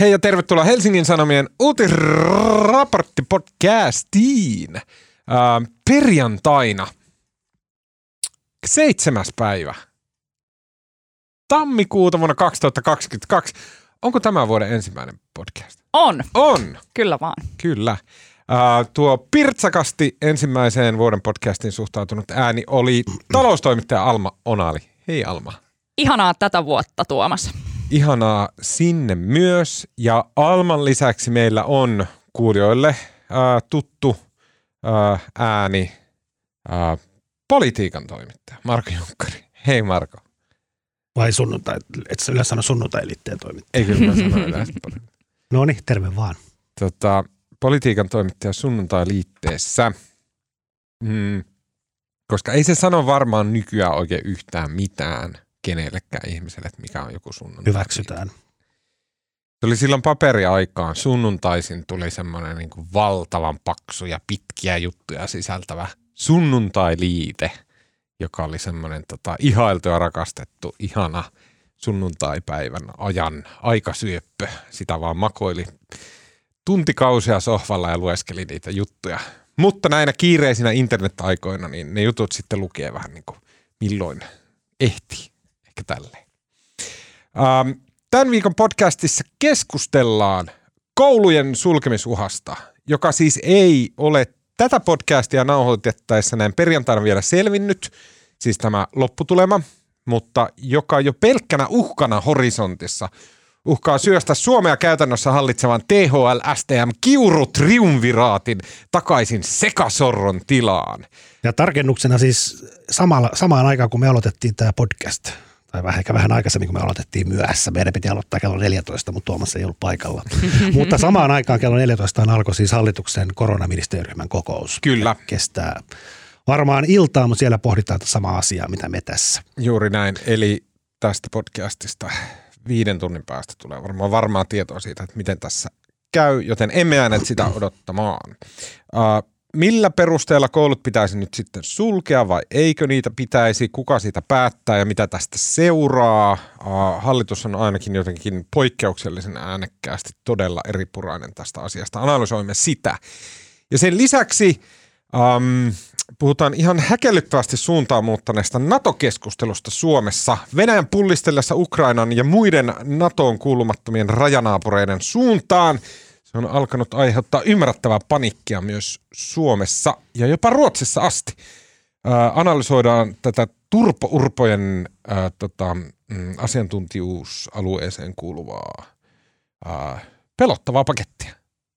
Hei ja tervetuloa Helsingin Sanomien uutisraporttipodcastiin. Äh, perjantaina, seitsemäs päivä, tammikuuta vuonna 2022. Onko tämä vuoden ensimmäinen podcast? On. On. Kyllä vaan. Kyllä. Äh, tuo pirtsakasti ensimmäiseen vuoden podcastin suhtautunut ääni oli taloustoimittaja Alma Onali. Hei Alma. Ihanaa tätä vuotta, Tuomas. Ihanaa sinne myös. Ja Alman lisäksi meillä on kuulijoille ää, tuttu ää, ääni ää, politiikan toimittaja Marko Junkkari. Hei Marko. Vai sunnuntai, et sä yleensä sano sunnuntai-liitteen toimittaja? Ei kyllä mä sanoin yleensä. No niin, terve vaan. tota, politiikan toimittaja sunnuntai-liitteessä. Mm, koska ei se sano varmaan nykyään oikein yhtään mitään kenellekään ihmiselle, että mikä on joku sunnuntai. Hyväksytään. Se oli silloin paperiaikaan. Sunnuntaisin tuli semmoinen niin kuin valtavan paksu ja pitkiä juttuja sisältävä sunnuntai-liite, joka oli semmoinen tota, ihailtu ja rakastettu, ihana sunnuntaipäivän ajan aikasyöppö. Sitä vaan makoili tuntikausia sohvalla ja lueskeli niitä juttuja. Mutta näinä kiireisinä internet-aikoina, niin ne jutut sitten lukee vähän niin kuin milloin ehti. Ehkä tälleen. Ähm, tämän viikon podcastissa keskustellaan koulujen sulkemisuhasta, joka siis ei ole tätä podcastia nauhoitettaessa näin perjantaina vielä selvinnyt, siis tämä lopputulema, mutta joka jo pelkkänä uhkana horisontissa uhkaa syöstä Suomea käytännössä hallitsevan THL STM Kiuru triumviraatin takaisin sekasorron tilaan. Ja tarkennuksena siis samalla, samaan aikaan, kun me aloitettiin tämä podcast, tai vähän, ehkä vähän aikaisemmin, kun me aloitettiin myöhässä. Meidän piti aloittaa kello 14, mutta Tuomas ei ollut paikalla. mutta samaan aikaan kello 14 alkoi siis hallituksen koronaministeriryhmän kokous. Kyllä. Kestää varmaan iltaa, mutta siellä pohditaan samaa asiaa, mitä me tässä. Juuri näin, eli tästä podcastista viiden tunnin päästä tulee varmaan varmaa tietoa siitä, että miten tässä käy, joten emme jääneet sitä odottamaan. Uh, millä perusteella koulut pitäisi nyt sitten sulkea vai eikö niitä pitäisi, kuka siitä päättää ja mitä tästä seuraa. Hallitus on ainakin jotenkin poikkeuksellisen äänekkäästi todella eripurainen tästä asiasta. Analysoimme sitä. Ja sen lisäksi um, puhutaan ihan häkellyttävästi suuntaan muuttaneesta NATO-keskustelusta Suomessa. Venäjän pullistellessa Ukrainan ja muiden NATOon kuulumattomien rajanaapureiden suuntaan. Se on alkanut aiheuttaa ymmärrettävää panikkia myös Suomessa ja jopa Ruotsissa asti. Ää, analysoidaan tätä turpo-urpojen ää, tota, mm, asiantuntijuusalueeseen kuuluvaa ää, pelottavaa pakettia.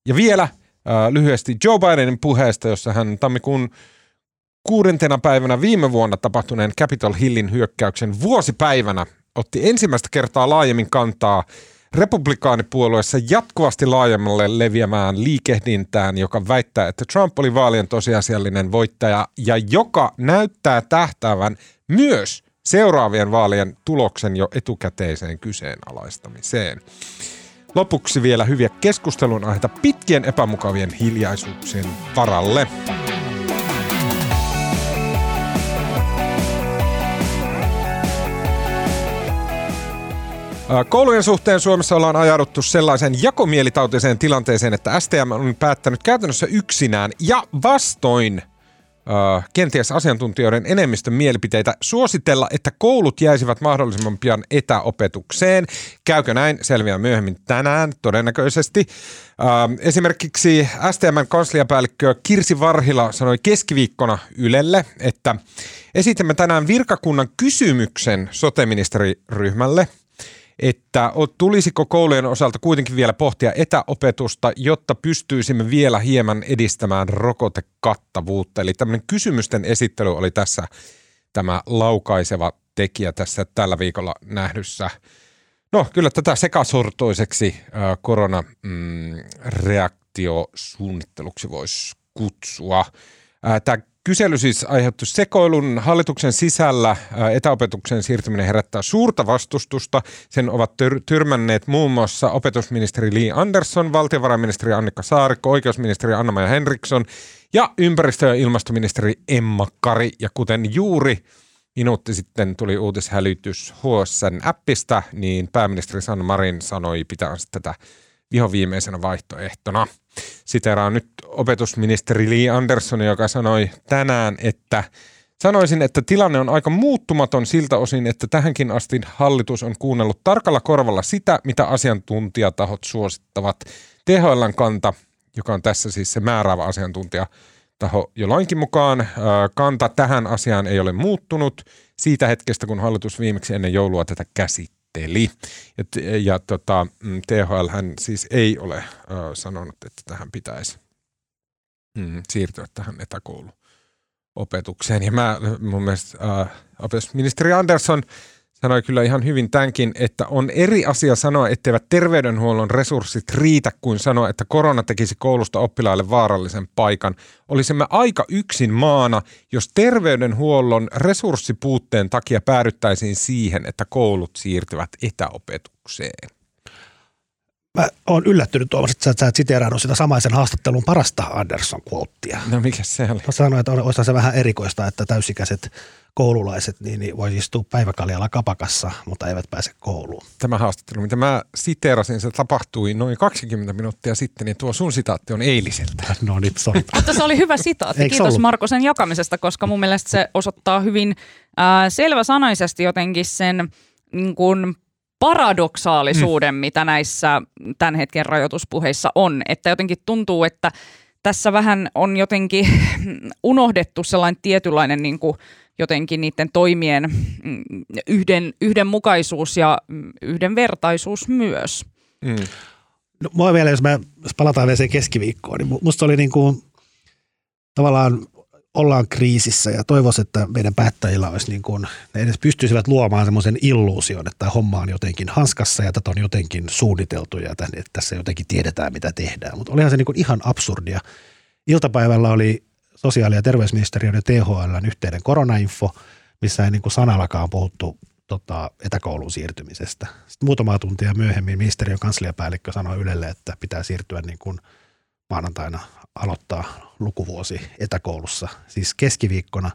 Ja vielä ää, lyhyesti Joe Bidenin puheesta, jossa hän tammikuun kuudentena päivänä viime vuonna tapahtuneen Capitol Hillin hyökkäyksen vuosipäivänä otti ensimmäistä kertaa laajemmin kantaa republikaanipuolueessa jatkuvasti laajemmalle leviämään liikehdintään, joka väittää, että Trump oli vaalien tosiasiallinen voittaja ja joka näyttää tähtäävän myös seuraavien vaalien tuloksen jo etukäteiseen kyseenalaistamiseen. Lopuksi vielä hyviä keskustelun aiheita pitkien epämukavien hiljaisuuksien varalle. Koulujen suhteen Suomessa ollaan ajauduttu sellaisen jakomielitautiseen tilanteeseen, että STM on päättänyt käytännössä yksinään ja vastoin Uh, kenties asiantuntijoiden enemmistön mielipiteitä suositella, että koulut jäisivät mahdollisimman pian etäopetukseen. Käykö näin? Selviää myöhemmin tänään todennäköisesti. Uh, esimerkiksi STMn kansliapäällikkö Kirsi Varhila sanoi keskiviikkona Ylelle, että esitämme tänään virkakunnan kysymyksen soteministeriryhmälle – että tulisiko koulujen osalta kuitenkin vielä pohtia etäopetusta, jotta pystyisimme vielä hieman edistämään rokotekattavuutta. Eli tämmöinen kysymysten esittely oli tässä tämä laukaiseva tekijä tässä tällä viikolla nähdyssä. No kyllä tätä sekasortoiseksi koronareaktiosuunnitteluksi voisi kutsua. Tämä Kysely siis aiheutti sekoilun hallituksen sisällä. Etäopetuksen siirtyminen herättää suurta vastustusta. Sen ovat tyr- tyrmänneet muun muassa opetusministeri Lee Anderson, valtiovarainministeri Annika Saarikko, oikeusministeri Anna-Maja Henriksson ja ympäristö- ja ilmastoministeri Emma Kari. Ja kuten juuri minuutti sitten tuli uutishälytys HSN-appista, niin pääministeri Sanna Marin sanoi pitävänsä tätä vihoviimeisenä vaihtoehtona. Siteraan nyt opetusministeri Lee Anderson, joka sanoi tänään, että Sanoisin, että tilanne on aika muuttumaton siltä osin, että tähänkin asti hallitus on kuunnellut tarkalla korvalla sitä, mitä asiantuntijatahot suosittavat. THLn kanta, joka on tässä siis se määräävä asiantuntijataho jollainkin mukaan, kanta tähän asiaan ei ole muuttunut siitä hetkestä, kun hallitus viimeksi ennen joulua tätä käsitteli. Ja, ja tota, mm, THL hän siis ei ole äh, sanonut, että tähän pitäisi mm, siirtyä tähän etäkouluun opetukseen. Ja mä, mun mielestä äh, opetusministeri Andersson sanoi kyllä ihan hyvin tämänkin, että on eri asia sanoa, etteivät terveydenhuollon resurssit riitä kuin sanoa, että korona tekisi koulusta oppilaille vaarallisen paikan. Olisimme aika yksin maana, jos terveydenhuollon resurssipuutteen takia päädyttäisiin siihen, että koulut siirtyvät etäopetukseen. Mä oon yllättynyt Tuomas, että sä, sä et siteerannut sitä samaisen haastattelun parasta anderson kuottia. No mikä se oli? Mä sanoin, että olisi se vähän erikoista, että täysikäiset koululaiset niin, niin voi istua päiväkaljalla kapakassa, mutta eivät pääse kouluun. Tämä haastattelu, mitä mä siteerasin, se tapahtui noin 20 minuuttia sitten, niin tuo sun sitaatti on eiliseltä. No niin, sorry. Mutta se oli hyvä sitaatti. Eikö Kiitos ollut? Marko sen jakamisesta, koska mun mielestä se osoittaa hyvin äh, selväsanaisesti jotenkin sen niin kuin paradoksaalisuuden, mm. mitä näissä tämän hetken rajoituspuheissa on. Että jotenkin tuntuu, että tässä vähän on jotenkin unohdettu sellainen tietynlainen niin kuin jotenkin niiden toimien mm, yhden, yhdenmukaisuus ja mm, yhdenvertaisuus myös. Mm. No, mua vielä, jos, me, jos palataan vielä sen keskiviikkoon, niin musta oli niin kuin, tavallaan ollaan kriisissä ja toivoisin, että meidän päättäjillä olisi niin kuin, ne edes pystyisivät luomaan semmoisen illuusion, että homma on jotenkin hanskassa ja tätä on jotenkin suunniteltu ja että tässä jotenkin tiedetään, mitä tehdään. Mutta olihan se niin kuin ihan absurdia. Iltapäivällä oli sosiaali- ja terveysministeriön ja THLn yhteinen koronainfo, missä ei niin kuin sanallakaan puhuttu tota, etäkouluun siirtymisestä. Sitten muutama tuntia myöhemmin ministeriön kansliapäällikkö sanoi Ylelle, että pitää siirtyä niin kuin maanantaina aloittaa lukuvuosi etäkoulussa, siis keskiviikkona,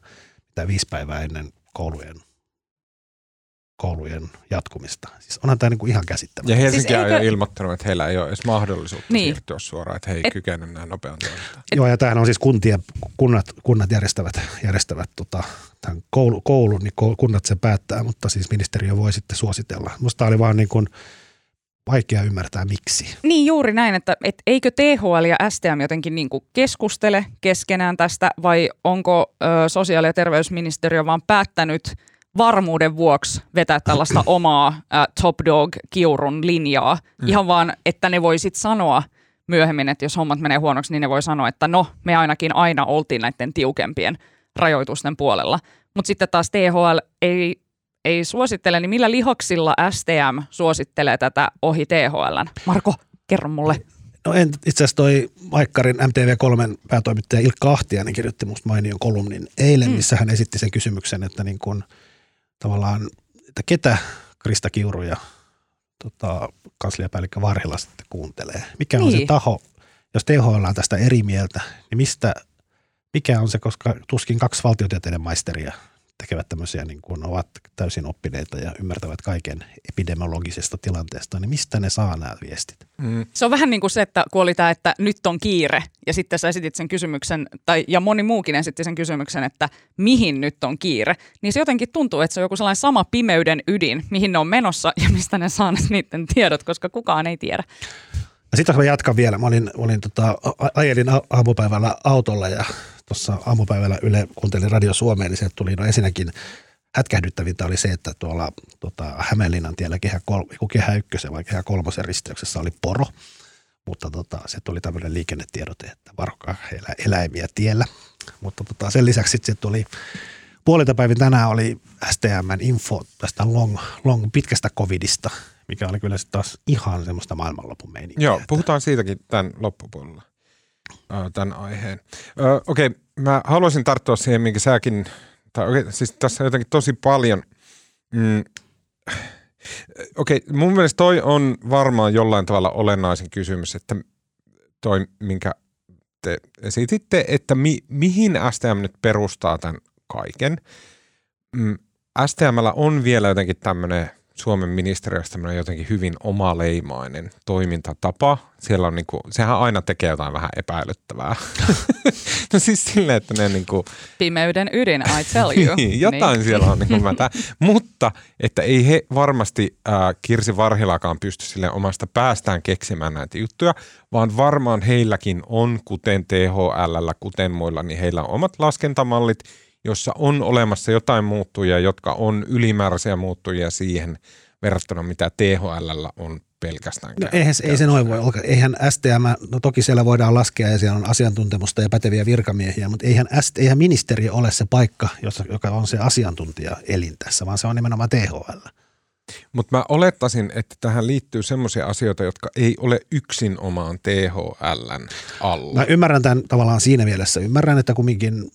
mitä viisi päivää ennen koulujen koulujen jatkumista. Siis onhan tämä niinku ihan käsittämätöntä. Ja Helsinki siis on eikö... jo ilmoittanut, että heillä ei ole edes mahdollisuutta niin. siirtyä suoraan, että he ei Et... kykene näin nopean toimintaan. Joo, ja tämähän on siis kuntien, kunnat, kunnat järjestävät, järjestävät tota, tämän koulu, koulun, niin kunnat sen päättää, mutta siis ministeriö voi sitten suositella. Musta oli vaan niin kuin, vaikea ymmärtää miksi. Niin juuri näin, että et eikö THL ja STM jotenkin niin kuin keskustele keskenään tästä vai onko ö, sosiaali- ja terveysministeriö vaan päättänyt varmuuden vuoksi vetää tällaista omaa ä, top dog kiurun linjaa. Mm. Ihan vaan, että ne voi sitten sanoa myöhemmin, että jos hommat menee huonoksi, niin ne voi sanoa, että no, me ainakin aina oltiin näiden tiukempien rajoitusten puolella. Mutta sitten taas THL ei ei suosittele, niin millä lihoksilla STM suosittelee tätä ohi THL? Marko, kerro mulle. No en, itse asiassa toi Maikkarin MTV3 päätoimittaja Ilkka Ahtiainen kirjoitti musta mainion kolumnin eilen, mm. missä hän esitti sen kysymyksen, että niin kun, tavallaan, että ketä Krista Kiuru ja tota, kansliapäällikkö Varhila sitten kuuntelee. Mikä niin. on se niin. taho, jos THL on tästä eri mieltä, niin mistä, mikä on se, koska tuskin kaksi valtiotieteiden maisteria tekevät tämmöisiä, niin kuin ovat täysin oppineita ja ymmärtävät kaiken epidemiologisesta tilanteesta, niin mistä ne saa nämä viestit? Mm. Se on vähän niin kuin se, että kun oli tämä, että nyt on kiire, ja sitten sä esitit sen kysymyksen, tai, ja moni muukin esitti sen kysymyksen, että mihin nyt on kiire, niin se jotenkin tuntuu, että se on joku sellainen sama pimeyden ydin, mihin ne on menossa ja mistä ne saa niiden tiedot, koska kukaan ei tiedä. Sitten mä jatkan vielä. Mä olin, olin tota, ajelin aamupäivällä autolla ja tuossa aamupäivällä Yle kuuntelin Radio Suomeen, niin se tuli no ensinnäkin hätkähdyttävintä oli se, että tuolla tota, Hämeenlinnan tiellä kehä, kol, kehä ykkösen vai kehä kolmosen risteyksessä oli poro. Mutta tota, se tuli tämmöinen liikennetiedote, että varokaa elä, eläimiä tiellä. Mutta tota, sen lisäksi sitten tuli puolilta päivin tänään oli STMn info tästä long, long pitkästä covidista, mikä oli kyllä sitten taas ihan semmoista maailmanlopun meininkiä. Joo, puhutaan siitäkin tämän loppupuolella tämän aiheen. Okei, okay, mä haluaisin tarttua siihen, minkä säkin, tai okay, siis tässä on jotenkin tosi paljon, mm, okei, okay, mun mielestä toi on varmaan jollain tavalla olennaisin kysymys, että toi, minkä te esititte, että mi, mihin STM nyt perustaa tämän kaiken. Mm, STMllä on vielä jotenkin tämmöinen Suomen ministeriössä tämmöinen jotenkin hyvin omaleimainen toimintatapa. Siellä on niinku, sehän aina tekee jotain vähän epäilyttävää. no siis silleen, että ne niinku... Pimeyden ydin, I tell you. Niin, jotain niin. siellä on niinku mätä. Mutta että ei he varmasti äh, Kirsi Varhilakaan pysty sille omasta päästään keksimään näitä juttuja, vaan varmaan heilläkin on, kuten THL, kuten muilla, niin heillä on omat laskentamallit, jossa on olemassa jotain muuttujia, jotka on ylimääräisiä muuttujia siihen verrattuna, mitä THL on pelkästään. No eihän, ei se noin voi olla. Eihän STM, no toki siellä voidaan laskea ja siellä on asiantuntemusta ja päteviä virkamiehiä, mutta eihän, ST, eihän ministeriö ole se paikka, joka on se asiantuntija elin tässä, vaan se on nimenomaan THL. Mutta mä olettaisin, että tähän liittyy semmoisia asioita, jotka ei ole yksin omaan THLn alla. Mä ymmärrän tämän tavallaan siinä mielessä. Ymmärrän, että kumminkin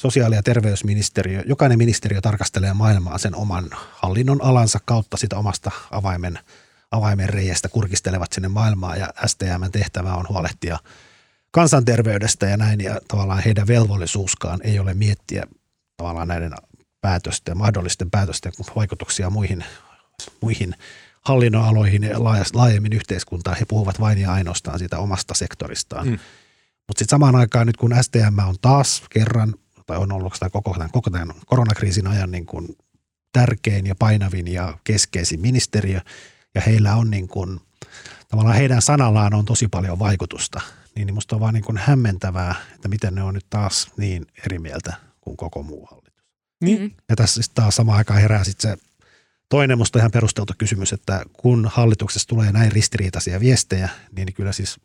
sosiaali- ja terveysministeriö, jokainen ministeriö tarkastelee maailmaa sen oman hallinnon alansa kautta sitä omasta avaimen, avaimen reiästä kurkistelevat sinne maailmaan ja STM tehtävä on huolehtia kansanterveydestä ja näin ja tavallaan heidän velvollisuuskaan ei ole miettiä tavallaan näiden päätösten, mahdollisten päätösten vaikutuksia muihin, muihin hallinnonaloihin ja laajemmin yhteiskuntaan. He puhuvat vain ja ainoastaan siitä omasta sektoristaan. Mm. Mutta sitten samaan aikaan nyt kun STM on taas kerran tai on ollut sitä koko tämän, koko tämän koronakriisin ajan niin kuin tärkein ja painavin ja keskeisin ministeriö, ja heillä on niin kuin, tavallaan heidän sanallaan on tosi paljon vaikutusta, niin minusta on vaan niin kuin hämmentävää, että miten ne on nyt taas niin eri mieltä kuin koko muu hallitus. Niin. Ja tässä taas samaan aikaan herää sitten se toinen musta ihan perusteltu kysymys, että kun hallituksessa tulee näin ristiriitaisia viestejä, niin kyllä siis –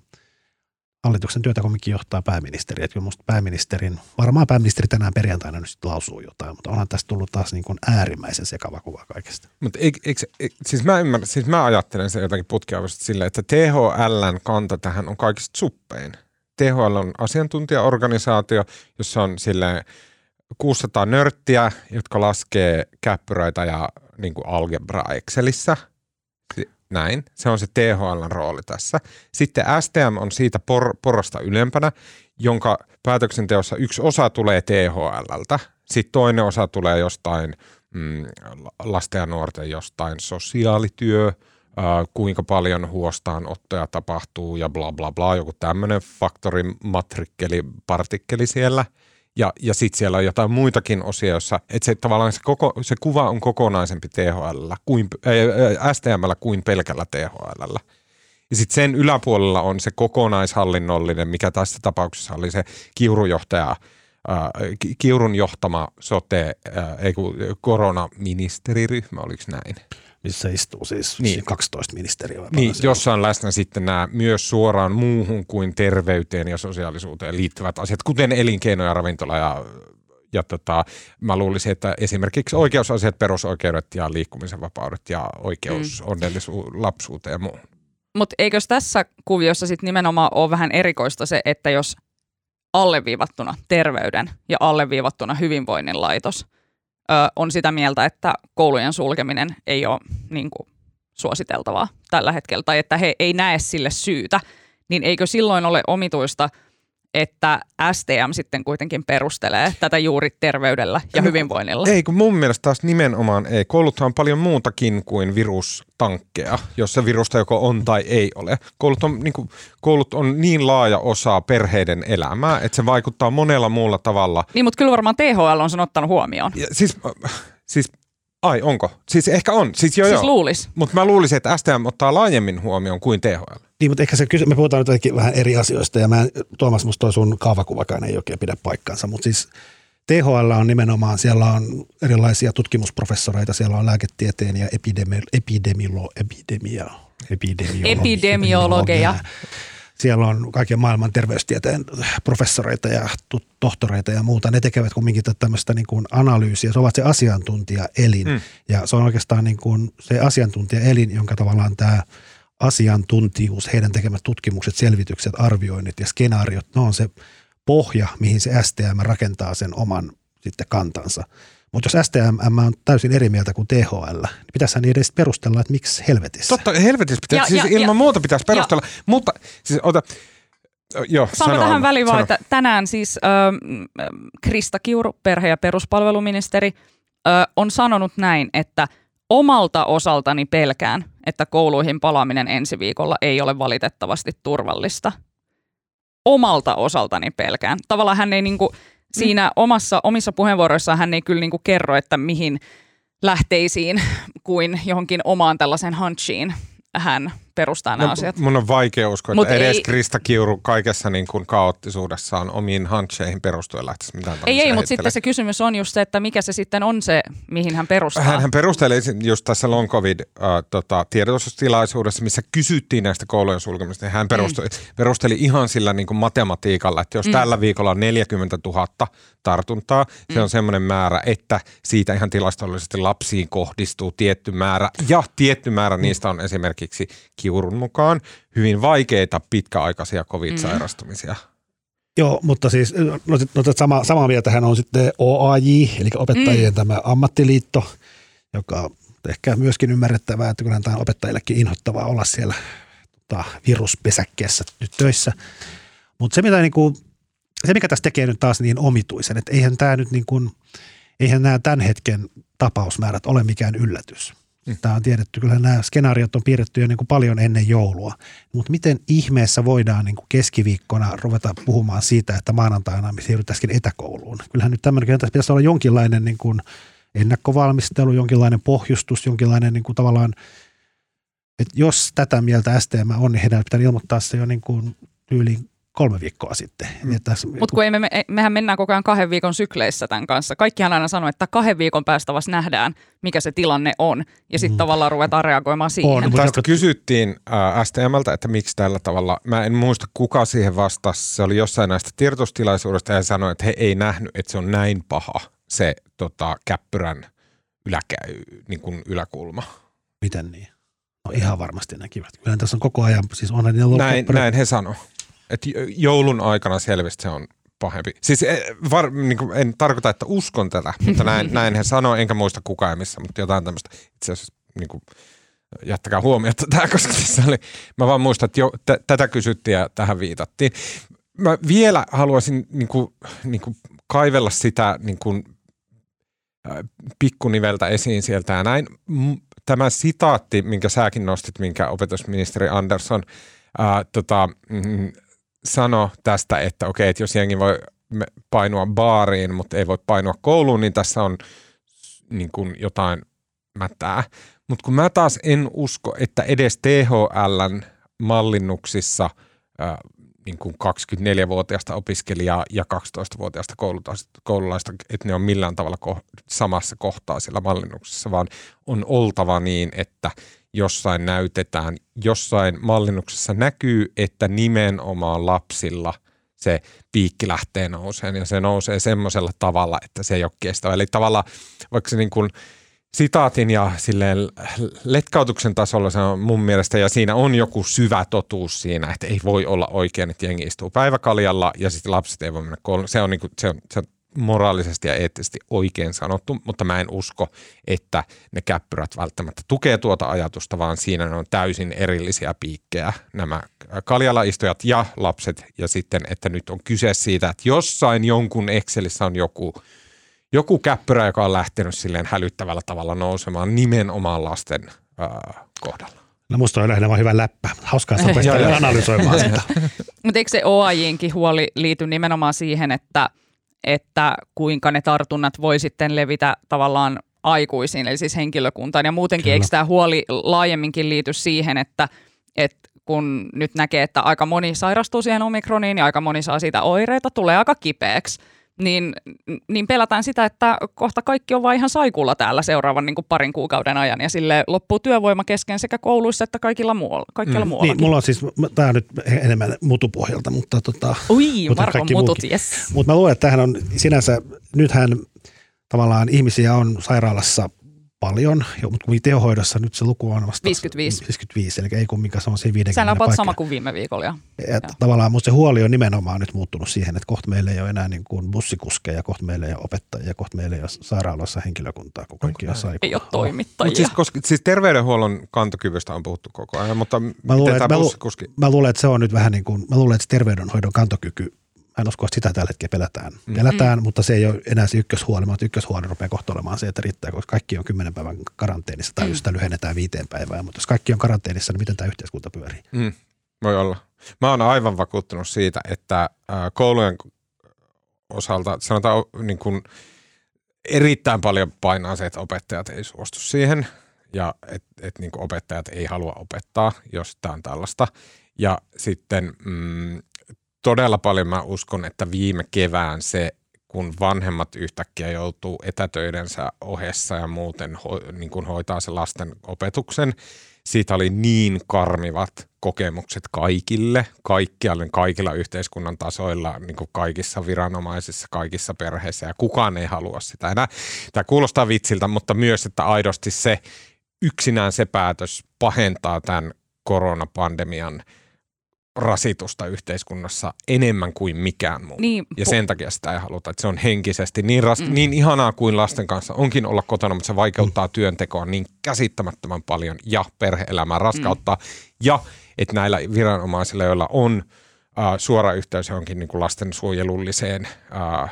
hallituksen työtä kumminkin johtaa pääministeri. Että musta pääministerin, varmaan pääministeri tänään perjantaina nyt lausuu jotain, mutta onhan tästä tullut taas niin kuin äärimmäisen sekava kuva kaikesta. Mutta eik, eik, eik, siis, mä siis mä ajattelen se jotakin putkiavasti silleen, että THLn kanta tähän on kaikista suppein. THL on asiantuntijaorganisaatio, jossa on sille 600 nörttiä, jotka laskee käppyröitä ja niin kuin algebra Excelissä – näin. Se on se THLn rooli tässä. Sitten STM on siitä por- porrasta ylempänä, jonka päätöksenteossa yksi osa tulee THLltä. Sitten toinen osa tulee jostain mm, lasten ja nuorten jostain sosiaalityö, äh, kuinka paljon huostaanottoja tapahtuu ja bla bla bla, joku tämmöinen faktori, matrikkeli, partikkeli siellä – ja, ja sitten siellä on jotain muitakin osia, joissa että se, tavallaan se, koko, se kuva on kokonaisempi THL kuin, ää, STMllä kuin pelkällä THL. Ja sitten sen yläpuolella on se kokonaishallinnollinen, mikä tässä tapauksessa oli se kiurujohtaja, ää, kiurun johtama sote, ää, ei kun koronaministeriryhmä, oliko näin? Missä istuu siis niin. 12 ministeriöä. Niin, jossa on läsnä sitten nämä myös suoraan muuhun kuin terveyteen ja sosiaalisuuteen liittyvät asiat, kuten elinkeino ja ravintola ja ja tota, mä luulisin, että esimerkiksi oikeusasiat, perusoikeudet ja liikkumisen vapaudet ja oikeus mm. onnellisuuteen, lapsuuteen ja muu. Mutta eikös tässä kuviossa sitten nimenomaan ole vähän erikoista se, että jos alleviivattuna terveyden ja alleviivattuna hyvinvoinnin laitos ö, on sitä mieltä, että koulujen sulkeminen ei ole niin kuin, suositeltavaa tällä hetkellä, tai että he ei näe sille syytä, niin eikö silloin ole omituista – että STM sitten kuitenkin perustelee tätä juuri terveydellä ja no, hyvinvoinnilla. Ei, kun mun mielestä taas nimenomaan ei. Kouluthan on paljon muutakin kuin virustankkeja, jossa virusta joko on tai ei ole. Koulut on niin, kuin, koulut on niin laaja osa perheiden elämää, että se vaikuttaa monella muulla tavalla. Niin, mutta kyllä varmaan THL on sen ottanut huomioon. Ja, siis, siis Ai, onko? Siis ehkä on. Siis, joo, siis joo. luulis. Mutta mä luulisin, että STM ottaa laajemmin huomioon kuin THL. Niin, mutta ehkä se, me puhutaan nyt vähän eri asioista ja mä, Tuomas, musta toi sun kaavakuvakaan ei oikein pidä paikkansa, mutta siis THL on nimenomaan, siellä on erilaisia tutkimusprofessoreita, siellä on lääketieteen ja epidemi, epidemilo, epidemia, epidemiologi, epidemiologeja. Siellä on kaiken maailman terveystieteen professoreita ja tohtoreita ja muuta. Ne tekevät kumminkin tämmöistä niin kuin analyysiä. Se ovat se asiantuntijaelin. Mm. Ja se on oikeastaan niin kuin se asiantuntijaelin, jonka tavallaan tämä asiantuntijuus, heidän tekemät tutkimukset, selvitykset, arvioinnit ja skenaariot, ne on se pohja, mihin se STM rakentaa sen oman sitten kantansa. Mutta jos STM on täysin eri mieltä kuin THL, niin pitäisi niin edes perustella, että miksi helvetissä. Totta, helvetissä pitäisi, ja, siis ja, ilman ja, muuta pitäisi perustella, ja, mutta siis ota, Joo, Saanko tähän väliin vaan, että tänään siis äh, Krista Kiuru, perhe- ja peruspalveluministeri, äh, on sanonut näin, että omalta osaltani pelkään, että kouluihin palaaminen ensi viikolla ei ole valitettavasti turvallista. Omalta osaltani pelkään. Tavallaan hän ei niinku, siinä omassa, omissa puheenvuoroissaan hän ei kyllä niinku kerro, että mihin lähteisiin kuin johonkin omaan tällaisen hunchiin hän perustaa nämä No, asiat. mun on vaikea uskoa, Mut että edes ei- Krista Kiuru kaikessa niin kuin kaoottisuudessaan omiin hancheihin perustuen lähtisi mitään Ei, ei, mutta sitten se kysymys on just se, että mikä se sitten on se, mihin hän perustaa. Hän, hän perusteli just tässä long covid äh, tota, tiedotustilaisuudessa, missä kysyttiin näistä koulujen sulkemista. niin Hän perusteli, mm. perusteli ihan sillä niin kuin matematiikalla, että jos mm. tällä viikolla on 40 000 tartuntaa, se on semmoinen määrä, että siitä ihan tilastollisesti lapsiin kohdistuu tietty määrä. Ja tietty määrä niistä on esimerkiksi Kiurun mukaan hyvin vaikeita pitkäaikaisia covid-sairastumisia. Joo, mutta siis no, sit- no, sama, samaa mieltähän on sitten OAJ, eli opettajien mm. tämä ammattiliitto, joka ehkä myöskin ymmärrettävää, että kyllä tämä on opettajillekin inhottavaa olla siellä tota, viruspesäkkeessä nyt töissä. Mutta se, mitä niinku, se, mikä tässä tekee nyt taas niin omituisen, että eihän tämä nyt niin kuin, eihän nämä tämän hetken tapausmäärät ole mikään yllätys. Tämä on tiedetty, kyllä nämä skenaariot on piirretty jo niin kuin paljon ennen joulua. Mutta miten ihmeessä voidaan niin kuin keskiviikkona ruveta puhumaan siitä, että maanantaina me siirrytäisiin etäkouluun? Kyllähän nyt tämmöinen, tässä pitäisi olla jonkinlainen niin kuin ennakkovalmistelu, jonkinlainen pohjustus, jonkinlainen niin kuin tavallaan, että jos tätä mieltä STM on, niin heidän pitää ilmoittaa se jo niin kuin tyyliin kolme viikkoa sitten. Mm. Mutta kun ei me, me, mehän mennään koko ajan kahden viikon sykleissä tämän kanssa. Kaikkihan aina sanoo, että kahden viikon päästä vasta nähdään, mikä se tilanne on. Ja sitten mm. tavallaan ruvetaan reagoimaan siihen. On, mutta Tästä kysyttiin äh, STMltä, että miksi tällä tavalla. Mä en muista, kuka siihen vastasi. Se oli jossain näistä tiedotustilaisuudesta ja sanoi, että he ei nähnyt, että se on näin paha se tota, käppyrän yläkä, niin kuin yläkulma. Miten niin? No ihan varmasti näkivät. Kyllähän tässä on koko ajan, siis ollut Näin, näin he sanoi. Että joulun aikana selvästi se on pahempi. Siis eh, var, niin kuin, en tarkoita, että uskon tätä, mutta näin, näin he sanoi, enkä muista kuka ja missä, mutta jotain tämmöistä. Itse asiassa niin kuin, jättäkää huomiota tämä, koska tässä oli, mä vaan muistan, että jo, t- tätä kysyttiin ja tähän viitattiin. Mä vielä haluaisin niin kuin, niin kuin kaivella sitä niin kuin, äh, pikkuniveltä esiin sieltä ja näin. Tämä sitaatti, minkä säkin nostit, minkä opetusministeri Andersson ää, tota, mm, sano tästä, että okei, että jos jengi voi painua baariin, mutta ei voi painua kouluun, niin tässä on niin kuin jotain mätää. Mutta kun mä taas en usko, että edes THLn mallinnuksissa ää, niin kuin 24-vuotiaasta opiskelijaa ja 12-vuotiaasta koulutas- koululaista, että ne on millään tavalla ko- samassa kohtaa siellä mallinnuksessa, vaan on oltava niin, että jossain näytetään, jossain mallinnuksessa näkyy, että nimenomaan lapsilla se piikki lähtee nouseen ja se nousee semmoisella tavalla, että se ei ole kestävä. Eli tavallaan vaikka se niin kuin sitaatin ja silleen letkautuksen tasolla se on mun mielestä, ja siinä on joku syvä totuus siinä, että ei voi olla oikein, että jengi istuu päiväkaljalla ja sitten lapset ei voi mennä kouluun. Se on, niin kuin, se on, se on moraalisesti ja eettisesti oikein sanottu, mutta mä en usko, että ne käppyrät välttämättä tukee tuota ajatusta, vaan siinä ne on täysin erillisiä piikkejä, nämä kaljalla istujat ja lapset, ja sitten, että nyt on kyse siitä, että jossain jonkun Excelissä on joku, joku käppyrä, joka on lähtenyt silleen hälyttävällä tavalla nousemaan nimenomaan lasten ää, kohdalla. No musta on lähinnä vaan hyvä läppä. Hauskaa opettaa analysoimaan sitä. Mutta eikö se OAJinkin huoli liity nimenomaan siihen, että, että kuinka ne tartunnat voi sitten levitä tavallaan aikuisiin, eli siis henkilökuntaan. Ja muutenkin Kyllä. eikö tämä huoli laajemminkin liity siihen, että, että kun nyt näkee, että aika moni sairastuu siihen omikroniin ja aika moni saa siitä oireita, tulee aika kipeäksi, niin, niin pelätään sitä, että kohta kaikki on vaan ihan saikulla täällä seuraavan niin kuin parin kuukauden ajan ja sille loppuu työvoima kesken sekä kouluissa että kaikilla muualla, kaikkialla mm, muuallakin. Niin, mulla on siis, tämä on nyt enemmän mutupohjalta, mutta tota, Ui, Markon mutut, yes. Mutta mä luulen, että tämähän on sinänsä, nythän tavallaan ihmisiä on sairaalassa paljon, jo, mutta kun tehohoidossa nyt se luku on vasta 55. 55, eli ei kumminkaan se on siinä 50 Sehän on paikkaa. sama kuin viime viikolla. jo. Et tavallaan musta se huoli on nimenomaan nyt muuttunut siihen, että kohta meillä ei ole enää niin kuin bussikuskeja, kohta meillä ei ole opettajia, kohta meillä ei ole sairaaloissa henkilökuntaa, kun kaikki on. Ei ole toimittajia. Mutta siis, koska, siis terveydenhuollon kantokyvystä on puhuttu koko ajan, mutta Mä miten luulen, tämä että, mä, bussikuski? mä luulen, että se on nyt vähän niin kuin, mä luulen, että terveydenhoidon kantokyky Mä en usko, että sitä tällä hetkellä pelätään. Mm. Pelätään, mutta se ei ole enää se ykköshuoli, mutta ykköshuoli rupeaa kohta olemaan se, että riittää, koska kaikki on kymmenen päivän karanteenissa tai mm. jos sitä lyhennetään viiteen päivään. Mutta jos kaikki on karanteenissa, niin miten tämä yhteiskunta pyörii? Mm. Voi olla. Mä oon aivan vakuuttunut siitä, että koulujen osalta sanotaan niin kuin erittäin paljon painaa se, että opettajat ei suostu siihen ja että et, niin opettajat ei halua opettaa, jos tämä on tällaista. Ja sitten mm, todella paljon mä uskon, että viime kevään se, kun vanhemmat yhtäkkiä joutuu etätöidensä ohessa ja muuten ho, niin kuin hoitaa se lasten opetuksen, siitä oli niin karmivat kokemukset kaikille, kaikkialle, kaikilla yhteiskunnan tasoilla, niin kuin kaikissa viranomaisissa, kaikissa perheissä ja kukaan ei halua sitä enää. Tämä kuulostaa vitsiltä, mutta myös, että aidosti se yksinään se päätös pahentaa tämän koronapandemian – rasitusta yhteiskunnassa enemmän kuin mikään muu. Niin, ja sen takia sitä ei haluta, että se on henkisesti niin, ras- mm. niin ihanaa kuin lasten kanssa onkin olla kotona, mutta se vaikeuttaa mm. työntekoa niin käsittämättömän paljon ja perhe-elämää raskauttaa. Mm. Ja että näillä viranomaisilla, joilla on äh, suora yhteys johonkin niin kuin lastensuojelulliseen äh, äh,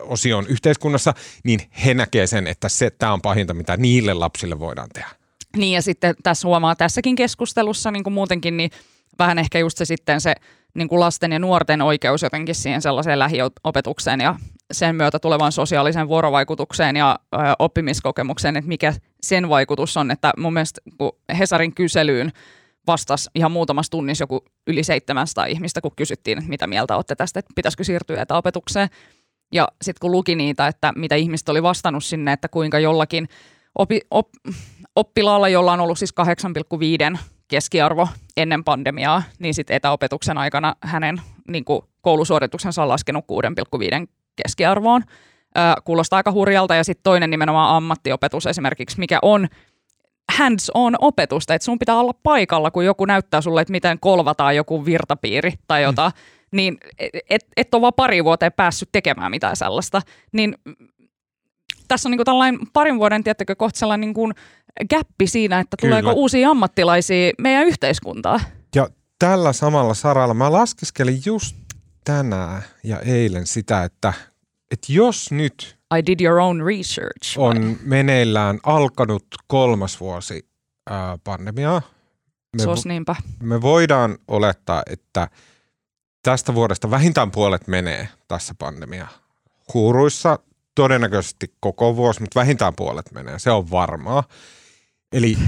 osioon yhteiskunnassa, niin he näkee sen, että se, tämä on pahinta, mitä niille lapsille voidaan tehdä. Niin ja sitten tässä huomaa tässäkin keskustelussa niin kuin muutenkin, niin – vähän ehkä just se sitten se niin kuin lasten ja nuorten oikeus jotenkin siihen sellaiseen lähiopetukseen ja sen myötä tulevan sosiaalisen vuorovaikutukseen ja ö, oppimiskokemukseen, että mikä sen vaikutus on. Että mun mielestä kun Hesarin kyselyyn vastasi ihan muutamassa tunnissa joku yli 700 ihmistä, kun kysyttiin, että mitä mieltä olette tästä, että pitäisikö siirtyä etäopetukseen. Ja sitten kun luki niitä, että mitä ihmiset oli vastannut sinne, että kuinka jollakin opi, op, oppilaalla, jolla on ollut siis 8,5 keskiarvo ennen pandemiaa, niin sitten etäopetuksen aikana hänen niin kuin koulusuorituksensa on laskenut 6,5 keskiarvoon. Ö, kuulostaa aika hurjalta. Ja sitten toinen nimenomaan ammattiopetus esimerkiksi, mikä on hands-on opetusta, että sun pitää olla paikalla, kun joku näyttää sulle, että miten kolvataan joku virtapiiri tai jotain, mm. niin et, et ole vaan pari vuoteen päässyt tekemään mitään sellaista. Niin tässä on niin kuin tällainen parin vuoden, tiettäkö, kohta sellainen niin kuin gappi siinä, että Kyllä. tuleeko uusia ammattilaisia meidän yhteiskuntaa. Ja tällä samalla saralla mä laskeskelin just tänään ja eilen sitä, että, että jos nyt I did your own research. On vai? meneillään alkanut kolmas vuosi ää, pandemiaa. Me, Sos niinpä. Me voidaan olettaa, että tästä vuodesta vähintään puolet menee tässä pandemia huuruissa todennäköisesti koko vuosi, mutta vähintään puolet menee. Se on varmaa. Eli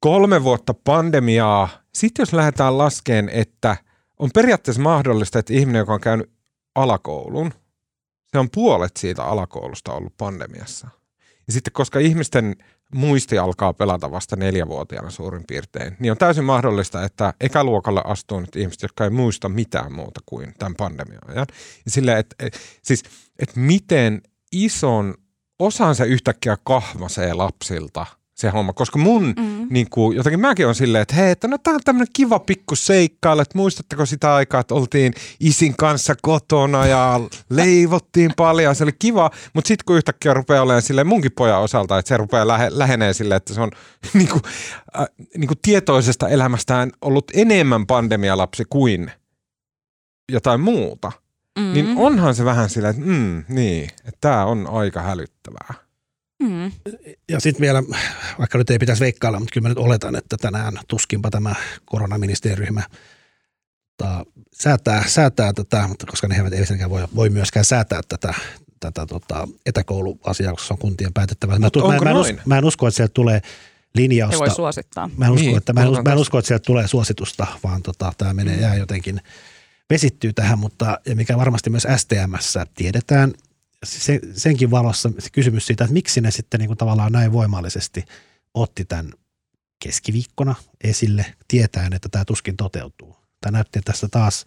kolme vuotta pandemiaa. Sitten jos lähdetään laskeen, että on periaatteessa mahdollista, että ihminen, joka on käynyt alakoulun, se on puolet siitä alakoulusta ollut pandemiassa. Ja sitten koska ihmisten muisti alkaa pelata vasta neljävuotiaana suurin piirtein, niin on täysin mahdollista, että ekäluokalle astuu nyt ihmiset, jotka ei muista mitään muuta kuin tämän pandemian ajan. Ja silleen, että, et, siis, että miten ison osan se yhtäkkiä kahmasee lapsilta – se homma, koska mun mm. niin kuin, jotenkin mäkin on silleen, että hei, että no tää on tämmönen kiva pikku seikkailu, että muistatteko sitä aikaa, että oltiin isin kanssa kotona ja leivottiin paljon, se oli kiva, mutta sitten kun yhtäkkiä rupeaa olemaan silleen munkin pojan osalta, että se rupeaa lähe, lähenee silleen, että se on niin kuin, äh, niin kuin tietoisesta elämästään ollut enemmän pandemialapsi kuin jotain muuta, mm. niin onhan se vähän silleen, että mm, niin, että tämä on aika hälyttävää. Mm. Ja sitten vielä, vaikka nyt ei pitäisi veikkailla, mutta kyllä mä nyt oletan, että tänään tuskinpa tämä koronaministeriryhmä tota, säätää, säätää tätä, mutta koska ne eivät ei voi, voi myöskään säätää tätä, tätä tota, etäkouluasiaa, koska se on kuntien päätettävä. Mä, mä, mä, en usko, mä en usko, että sieltä tulee linjausta. Ei voi suosittaa. Mä en usko, niin, että, mä en, mä en usko, että sieltä tulee suositusta, vaan tota, tämä menee mm. jää jotenkin vesittyy tähän, mutta ja mikä varmasti myös STMssä tiedetään, se, senkin valossa se kysymys siitä, että miksi ne sitten niin kuin tavallaan näin voimallisesti otti tämän keskiviikkona esille, tietäen, että tämä tuskin toteutuu. Tämä näytti tässä taas,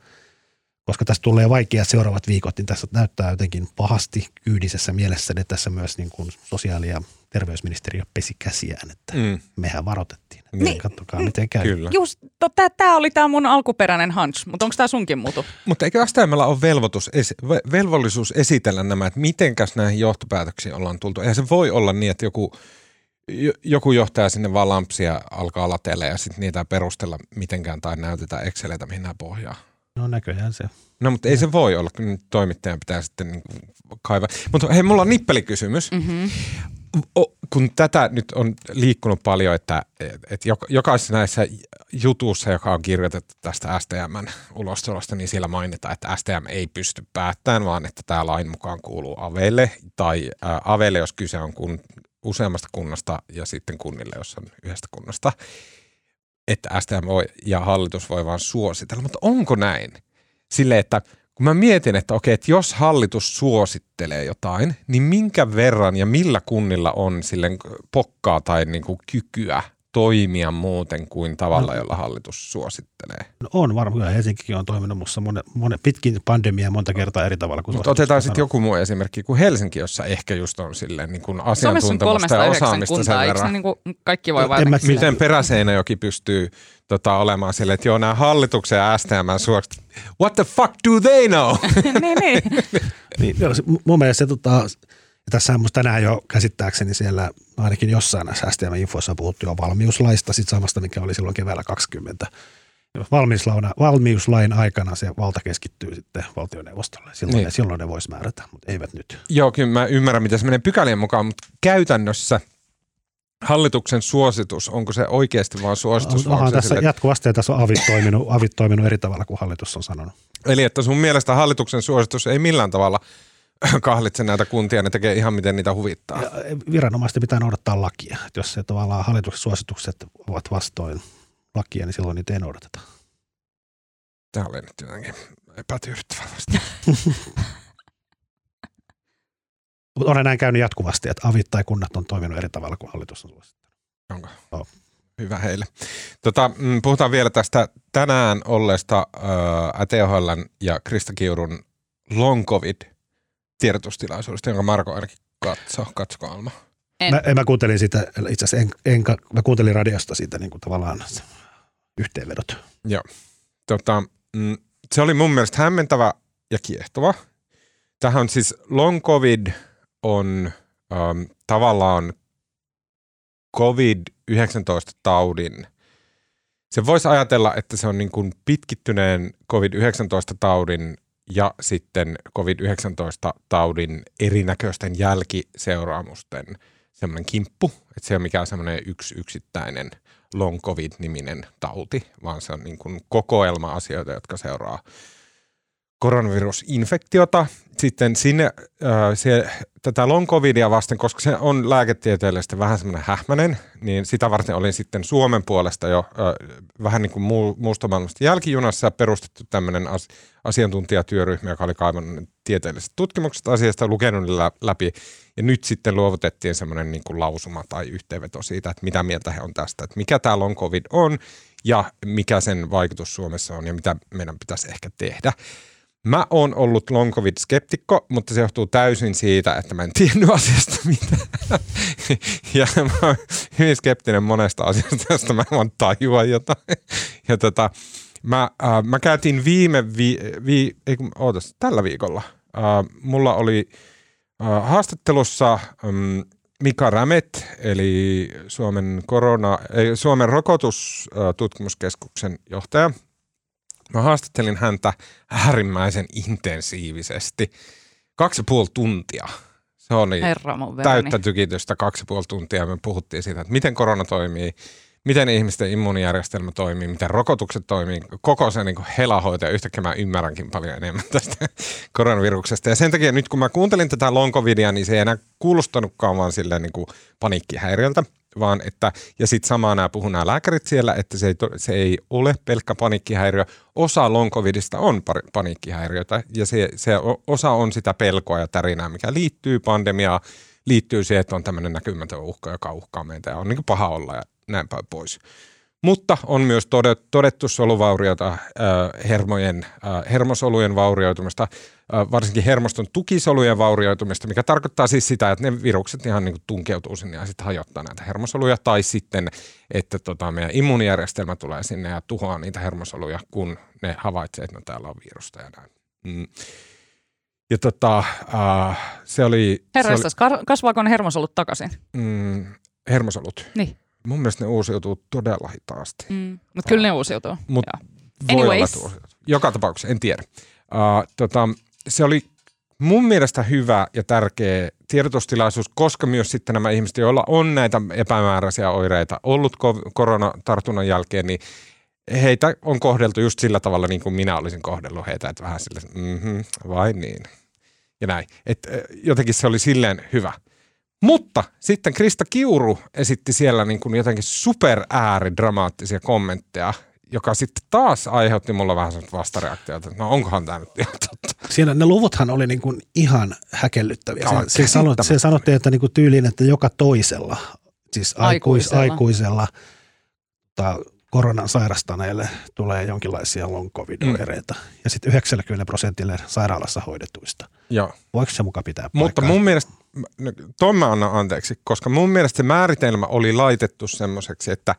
koska tässä tulee vaikea seuraavat viikot, niin tässä näyttää jotenkin pahasti kyydisessä mielessä, että tässä myös niin kuin sosiaali- ja terveysministeriö pesi käsiään, että mm. mehän varoitettiin. Että niin. Katsokaa, miten käy. Kyllä. Just, to, tämä oli tämä mun alkuperäinen hunch, mutta onko tämä sunkin muutu? Mutta eikö STMllä ole velvoitus, velvollisuus esitellä nämä, että mitenkäs näihin johtopäätöksiin ollaan tultu? Eihän se voi olla niin, että joku, joku johtaja sinne vaan lampsia alkaa latella ja sitten niitä perustella mitenkään tai näytetään Exceleitä, mihin nämä pohjaa. No näköjään se. No mutta ei se voi olla, kun toimittajan pitää sitten niin kuin kaivaa. Mutta hei, mulla on nippelikysymys. Mm-hmm. Kun tätä nyt on liikkunut paljon, että et, jokaisessa näissä jutussa, joka on kirjoitettu tästä STMn ulostulosta, niin siellä mainitaan, että STM ei pysty päättämään, vaan että tämä lain mukaan kuuluu aveille tai ä, aveille, jos kyse on kun, useammasta kunnasta ja sitten kunnille, jos on yhdestä kunnasta, että STM voi, ja hallitus voi vain suositella. Mutta onko näin? Sille, että kun mä mietin, että okei, että jos hallitus suosittelee jotain, niin minkä verran ja millä kunnilla on silleen pokkaa tai niin kuin kykyä toimia muuten kuin tavalla, no. jolla hallitus suosittelee? No on varmaan. Kyllä Helsinkikin on toiminut musta monen, monen, pitkin pandemia monta kertaa eri tavalla kuin Mutta otetaan sitten joku muu esimerkki kuin Helsinki, jossa ehkä just on silleen niin kuin asiantuntemusta ja osaamista kuntaa, sen verran. Niin kuin kaikki voi vain Miten Peräseinäjoki pystyy tota, olemaan silleen, että joo, nämä hallituksen ja STM suokset, what the fuck do they know? niin, niin. niin mun mielestä se tota, ja tässä on tänään jo käsittääkseni siellä ainakin jossain näissä STM-infoissa puhuttu jo valmiuslaista, sit samasta mikä oli silloin keväällä 20. Valmiuslain, valmiuslain aikana se valta keskittyy sitten valtioneuvostolle. Silloin, niin. ne, silloin ne voisi määrätä, mutta eivät nyt. Joo, kyllä mä ymmärrän, mitä se menee pykälien mukaan, mutta käytännössä hallituksen suositus, onko se oikeasti vaan suositus? Onhan tässä sille, jatkuvasti tässä on avit toiminut, avit toiminut eri tavalla kuin hallitus on sanonut. Eli että sun mielestä hallituksen suositus ei millään tavalla – kahlitse näitä kuntia, ne tekee ihan miten niitä huvittaa. Ja viranomaisten pitää noudattaa lakia. Et jos se tavallaan hallituksen suositukset ovat vastoin lakia, niin silloin niitä ei noudateta. Tämä oli nyt jotenkin epätyydyttävä. Mutta olen näin käynyt jatkuvasti, että avit tai kunnat on toiminut eri tavalla kuin hallitus on suosittanut. Onko? Oh. Hyvä heille. Tota, mm, puhutaan vielä tästä tänään olleesta äh, THL ja Krista Kiurun long covid – tiedotustilaisuudesta, jonka Marko ainakin katsoi. Katsoiko Alma? En. Mä, mä kuuntelin sitä, itse asiassa en, en, mä kuuntelin radiosta siitä niin kuin tavallaan yhteenvedot. Joo. Tota, mm, se oli mun mielestä hämmentävä ja kiehtova. Tähän on siis long covid on um, tavallaan COVID-19-taudin. Se voisi ajatella, että se on niin kuin pitkittyneen COVID-19-taudin ja sitten COVID-19-taudin erinäköisten jälkiseuraamusten semmoinen kimppu, että se ei ole mikään semmoinen yksi yksittäinen long covid-niminen tauti, vaan se on niin kuin kokoelma asioita, jotka seuraa koronavirusinfektiota. Sitten sinne äh, se, tätä long covidia vasten, koska se on lääketieteellisesti vähän semmoinen hähmäinen, niin sitä varten olin sitten Suomen puolesta jo äh, vähän niin kuin muu, muusta maailmasta jälkijunassa perustettu tämmöinen as, asiantuntijatyöryhmä, joka oli kaivannut tieteelliset tutkimukset asiasta, lukenut läpi. Ja nyt sitten luovutettiin semmoinen niin kuin lausuma tai yhteenveto siitä, että mitä mieltä he on tästä, että mikä tämä long covid on ja mikä sen vaikutus Suomessa on ja mitä meidän pitäisi ehkä tehdä. Mä oon ollut long covid-skeptikko, mutta se johtuu täysin siitä, että mä en tiennyt asiasta mitään. ja mä oon hyvin skeptinen monesta asiasta, josta mä vaan tajua jotain. Ja tota, mä, äh, mä käytin viime, vi, vi, ei kun, ootas, tällä viikolla. Äh, mulla oli äh, haastattelussa ähm, Mika Rämet, eli Suomen, korona, ei, Suomen rokotustutkimuskeskuksen johtaja – Mä haastattelin häntä äärimmäisen intensiivisesti. Kaksi ja puoli tuntia. Se oli täyttä tykitystä kaksi ja puoli tuntia. Me puhuttiin siitä, että miten korona toimii, miten ihmisten immuunijärjestelmä toimii, miten rokotukset toimii, koko se niin helahoito ja yhtäkkiä mä ymmärränkin paljon enemmän tästä koronaviruksesta. Ja sen takia nyt kun mä kuuntelin tätä long covidia, niin se ei enää kuulostanutkaan vaan silleen niin kuin paniikkihäiriöltä, vaan että, ja sitten samaan nämä puhuu nämä lääkärit siellä, että se ei, se ei ole pelkkä paniikkihäiriö. Osa long covidista on paniikkihäiriötä ja se, se osa on sitä pelkoa ja tärinää, mikä liittyy pandemiaan, liittyy siihen, että on tämmöinen näkymätön uhka, joka uhkaa meitä ja on niin paha olla ja näin päin pois. Mutta on myös todettu soluvauriota, äh, hermojen, äh, hermosolujen vaurioitumista, äh, varsinkin hermoston tukisolujen vaurioitumista, mikä tarkoittaa siis sitä, että ne virukset ihan niin kuin tunkeutuu sinne ja sitten hajottaa näitä hermosoluja, tai sitten, että tota, meidän immuunijärjestelmä tulee sinne ja tuhoaa niitä hermosoluja, kun ne havaitsee, että no, täällä on virusta ja näin. Mm. Ja tota, äh, se oli... Herrastas, se oli, kasvaako ne hermosolut takaisin? Mm, hermosolut? Niin. Mun mielestä ne uusiutuu todella hitaasti. Mm. Mutta kyllä ne uusiutuu. Mut voi Anyways. olla, joka tapauksessa, en tiedä. Uh, tota, se oli mun mielestä hyvä ja tärkeä tiedotustilaisuus, koska myös sitten nämä ihmiset, joilla on näitä epämääräisiä oireita ollut koronatartunnan jälkeen, niin heitä on kohdeltu just sillä tavalla, niin kuin minä olisin kohdellut heitä, että vähän sille, mm-hmm, vai niin. Ja näin. Et, jotenkin se oli silleen hyvä. Mutta sitten Krista Kiuru esitti siellä niin kuin jotenkin super ääridramaattisia kommentteja, joka sitten taas aiheutti mulla vähän sellaista vastareaktiota, että no onkohan tämä nyt ihan totta. Siinä ne luvuthan oli niin kuin ihan häkellyttäviä. Se, se, sanot, se sanottiin, että niin kuin tyyliin, että joka toisella, siis aikuis, aikuisella, aikuisella ta, koronan sairastaneille tulee jonkinlaisia long covid mm. ja sitten 90 prosentille sairaalassa hoidetuista. Joo. Voiko se muka pitää paikkaa? Mutta mun mielestä, tuon mä annan anteeksi, koska mun mielestä se määritelmä oli laitettu semmoiseksi, että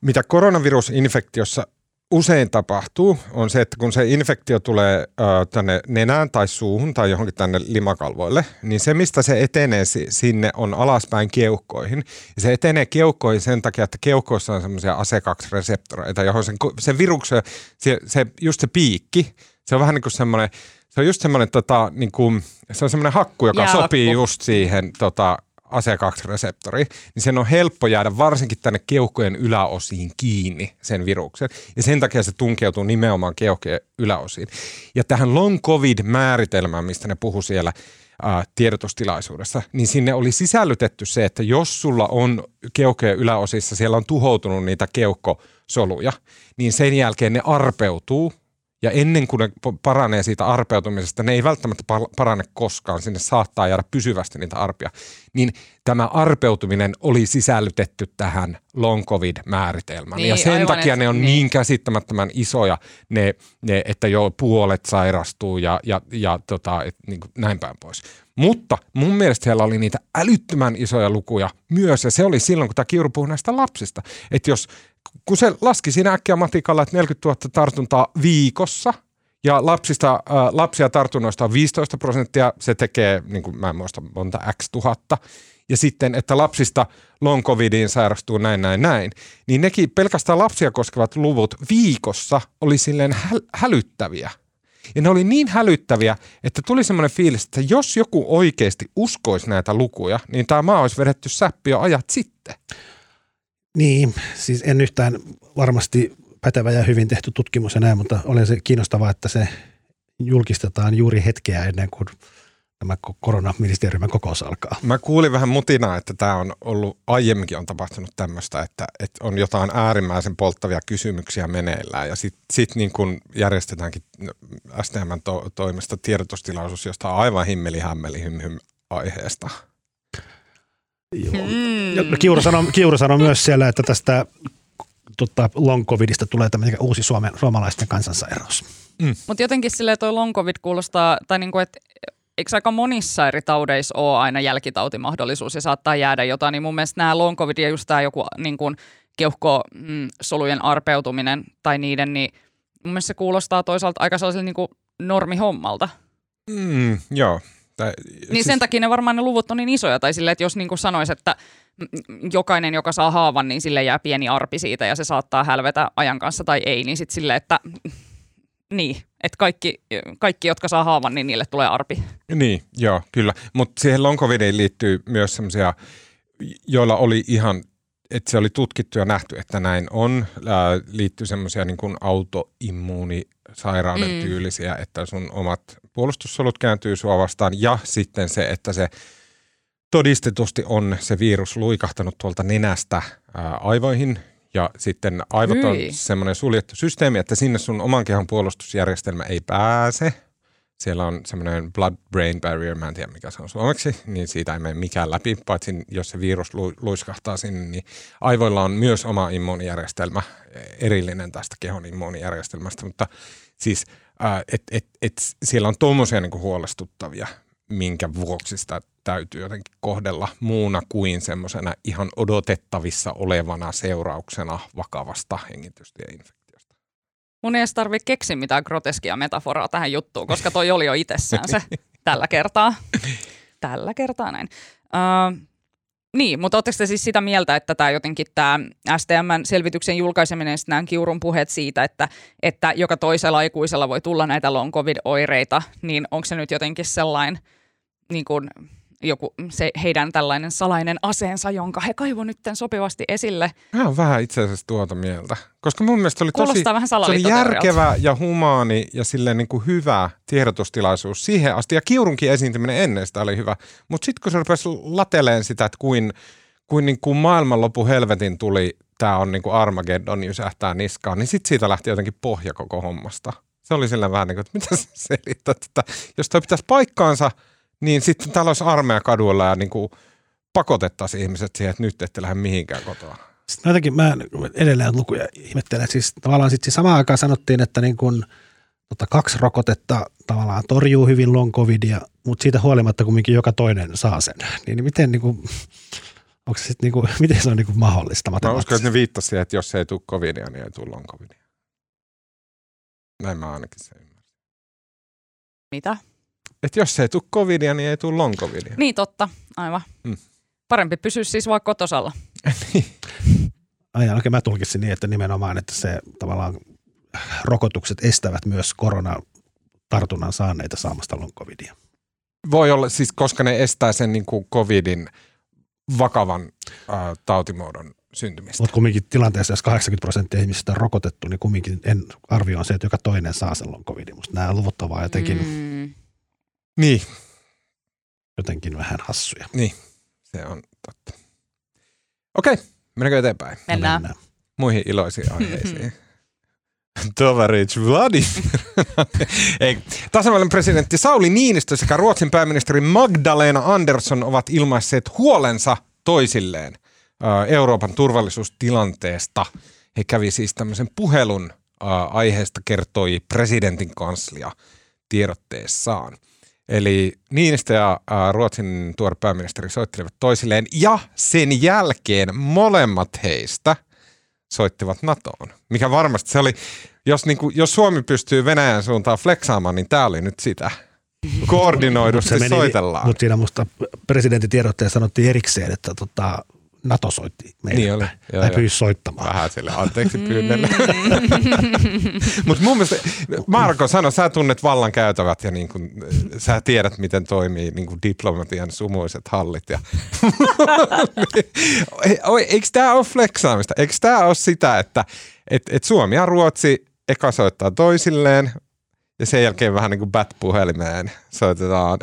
mitä koronavirusinfektiossa usein tapahtuu, on se, että kun se infektio tulee tänne nenään tai suuhun tai johonkin tänne limakalvoille, niin se, mistä se etenee sinne, on alaspäin keuhkoihin. Ja se etenee keuhkoihin sen takia, että keuhkoissa on semmoisia ACE2-reseptoreita, johon sen, sen viruksen, se, se, just se piikki, se on vähän niin kuin semmoinen, se on just semmoinen, tota, niin kuin, se on semmoinen hakku, joka Jäähakku. sopii just siihen tota, ACE2-reseptori, niin sen on helppo jäädä varsinkin tänne keuhkojen yläosiin kiinni sen viruksen. Ja sen takia se tunkeutuu nimenomaan keuhkojen yläosiin. Ja tähän long covid-määritelmään, mistä ne puhu siellä ää, tiedotustilaisuudessa, niin sinne oli sisällytetty se, että jos sulla on keuhkojen yläosissa, siellä on tuhoutunut niitä keuhkosoluja, niin sen jälkeen ne arpeutuu ja ennen kuin ne paranee siitä arpeutumisesta, ne ei välttämättä parane koskaan, sinne saattaa jäädä pysyvästi niitä arpia. Niin tämä arpeutuminen oli sisällytetty tähän long covid-määritelmään. Niin, ja sen aivan, takia ne on niin. niin käsittämättömän isoja, ne, ne, että jo puolet sairastuu ja, ja, ja tota, et, niin kuin näin päin pois. Mutta mun mielestä siellä oli niitä älyttömän isoja lukuja myös, ja se oli silloin, kun tämä Kiuru puhui näistä lapsista. Että jos kun se laski siinä äkkiä matikalla, että 40 000 tartuntaa viikossa ja lapsista, äh, lapsia tartunnoista on 15 prosenttia, se tekee, niin kuin mä en muista monta x tuhatta, ja sitten, että lapsista long covidiin sairastuu näin, näin, näin, niin nekin pelkästään lapsia koskevat luvut viikossa oli silleen häl- hälyttäviä. Ja ne oli niin hälyttäviä, että tuli semmoinen fiilis, että jos joku oikeasti uskoisi näitä lukuja, niin tämä maa olisi vedetty säppi jo ajat sitten. Niin, siis en yhtään varmasti pätevä ja hyvin tehty tutkimus ja näin, mutta oli se kiinnostavaa, että se julkistetaan juuri hetkeä ennen kuin tämä koronaministeriön kokous alkaa. Mä kuulin vähän mutinaa, että tämä on ollut, aiemminkin on tapahtunut tämmöistä, että, että on jotain äärimmäisen polttavia kysymyksiä meneillään ja sitten sit niin kun järjestetäänkin STM to, toimesta tiedotustilaisuus, josta on aivan himmeli hämmeli hym aiheesta. Joo. Mm. Kiuru, sanoi, Kiuru sanoi myös siellä, että tästä tota, long covidista tulee tämmöinen uusi Suomen, suomalaisten kansansairaus. Mm. Mutta jotenkin silleen toi long covid kuulostaa, tai niinku, että eikö aika monissa eri taudeissa ole aina jälkitautimahdollisuus ja saattaa jäädä jotain, niin mun mielestä nämä long covid ja just tämä joku niin kuin keuhkosolujen mm, arpeutuminen tai niiden, niin mun mielestä se kuulostaa toisaalta aika sellaiselle niin kuin normihommalta. Mm, joo, tai, niin siis... sen takia ne varmaan ne luvut on niin isoja, tai silleen, että jos niin kuin sanoisi, että jokainen, joka saa haavan, niin sille jää pieni arpi siitä ja se saattaa hälvetä ajan kanssa tai ei, niin sitten silleen, että niin, että kaikki, kaikki, jotka saa haavan, niin niille tulee arpi. Niin, joo, kyllä. Mutta siihen long covidiin liittyy myös sellaisia, joilla oli ihan että se oli tutkittu ja nähty, että näin on. Ää, liittyy semmoisia niin kuin autoimmuunisairauden mm. tyylisiä, että sun omat puolustussolut kääntyy sua vastaan ja sitten se, että se todistetusti on se virus luikahtanut tuolta nenästä ää, aivoihin. Ja sitten aivot on semmoinen suljettu systeemi, että sinne sun oman kehon puolustusjärjestelmä ei pääse – siellä on semmoinen blood-brain barrier, mä en tiedä mikä se on suomeksi, niin siitä ei mene mikään läpi, paitsi jos se virus lu- luiskahtaa sinne, niin aivoilla on myös oma immuunijärjestelmä, erillinen tästä kehon immuunijärjestelmästä, mutta siis et, et, et siellä on tuommoisia niinku huolestuttavia, minkä vuoksi sitä täytyy jotenkin kohdella muuna kuin semmoisena ihan odotettavissa olevana seurauksena vakavasta hengitystieinfektiosta. Mun ei edes tarvitse keksiä mitään groteskia metaforaa tähän juttuun, koska toi oli jo itsessään se tällä kertaa. Tällä kertaa näin. Uh, Niin, mutta oletteko te siis sitä mieltä, että tämä jotenkin tämä STMn selvityksen julkaiseminen, nämä Kiurun puheet siitä, että, että joka toisella aikuisella voi tulla näitä long covid-oireita, niin onko se nyt jotenkin sellainen niin kuin, joku se heidän tällainen salainen aseensa, jonka he kaivoi nyt sopivasti esille. Mä oon vähän itse asiassa tuota mieltä. Koska mun mielestä oli tosi vähän se oli järkevä ja humaani ja silleen niin kuin hyvä tiedotustilaisuus siihen asti. Ja Kiurunkin esiintyminen ennen sitä oli hyvä. Mutta sitten kun se rupesi lateleen sitä, että kuin, kuin, niin kuin maailmanloppu helvetin tuli, tämä on niin kuin Armageddon jysähtää niskaan, niin sitten siitä lähti jotenkin pohja koko hommasta. Se oli sillä vähän niin kuin, että mitä sä selittät, että jos toi pitäisi paikkaansa – niin sitten täällä olisi armeija kaduilla ja niin kuin pakotettaisiin ihmiset siihen, että nyt ette lähde mihinkään kotoa. Sitten jotenkin mä edelleen lukuja ihmettelen, että siis tavallaan sitten samaan aikaan sanottiin, että niin kuin, tota, kaksi rokotetta tavallaan torjuu hyvin long covidia, mutta siitä huolimatta kumminkin joka toinen saa sen. Niin, miten, niin kuin, onko se sit, niin kuin, miten se on niin kuin mahdollista Mä uskon, että ne viittasivat siihen, että jos ei tule covidia, niin ei tule long covidia. Näin mä ainakin sen ymmärsin. Mitä? Että jos ei tule covidia, niin ei tule long covidia. Niin totta, aivan. Mm. Parempi pysyä siis vaikka kotosalla. niin. Ajan, oikein mä tulkitsin niin, että nimenomaan, että se tavallaan rokotukset estävät myös koronatartunnan saaneita saamasta long covidia. Voi olla, siis koska ne estää sen niin kuin covidin vakavan äh, tautimuodon syntymistä. Mutta kumminkin tilanteessa, jos 80 prosenttia ihmisistä on rokotettu, niin kumminkin en arvio on se, että joka toinen saa sen long covidin. Musta nämä luvut ovat jotenkin mm. Niin. Jotenkin vähän hassuja. Niin, se on totta. Okei, mennäänkö eteenpäin? Mennään. mennään. Muihin iloisiin aiheisiin. Tovarich Vladimir. Ei. Tasavallan presidentti Sauli Niinistö sekä Ruotsin pääministeri Magdalena Andersson ovat ilmaisseet huolensa toisilleen Euroopan turvallisuustilanteesta. He kävi siis tämmöisen puhelun aiheesta kertoi presidentin kanslia tiedotteessaan. Eli Niinistö ja Ruotsin tuore pääministeri soittelivat toisilleen ja sen jälkeen molemmat heistä soittivat NATOon. Mikä varmasti se oli, jos, niin kuin, jos Suomi pystyy Venäjän suuntaan fleksaamaan, niin tämä oli nyt sitä. Koordinoidusti meni, soitellaan. Mutta siinä musta presidentin tiedotteessa sanottiin erikseen, että tota, NATO soitti meille. Niin oli. Joo, tai pyysi soittamaan. Vähän sille anteeksi pyynnelle. Mm. Mutta mun mielestä, Marko sano, sä tunnet vallan käytävät ja niin kun, sä tiedät, miten toimii niin diplomatian sumuiset hallit. Ja Eikö tämä ole fleksaamista? Eikö tämä ole sitä, että et, et Suomi ja Ruotsi eka soittaa toisilleen ja sen jälkeen vähän niin kuin bat-puhelimeen soitetaan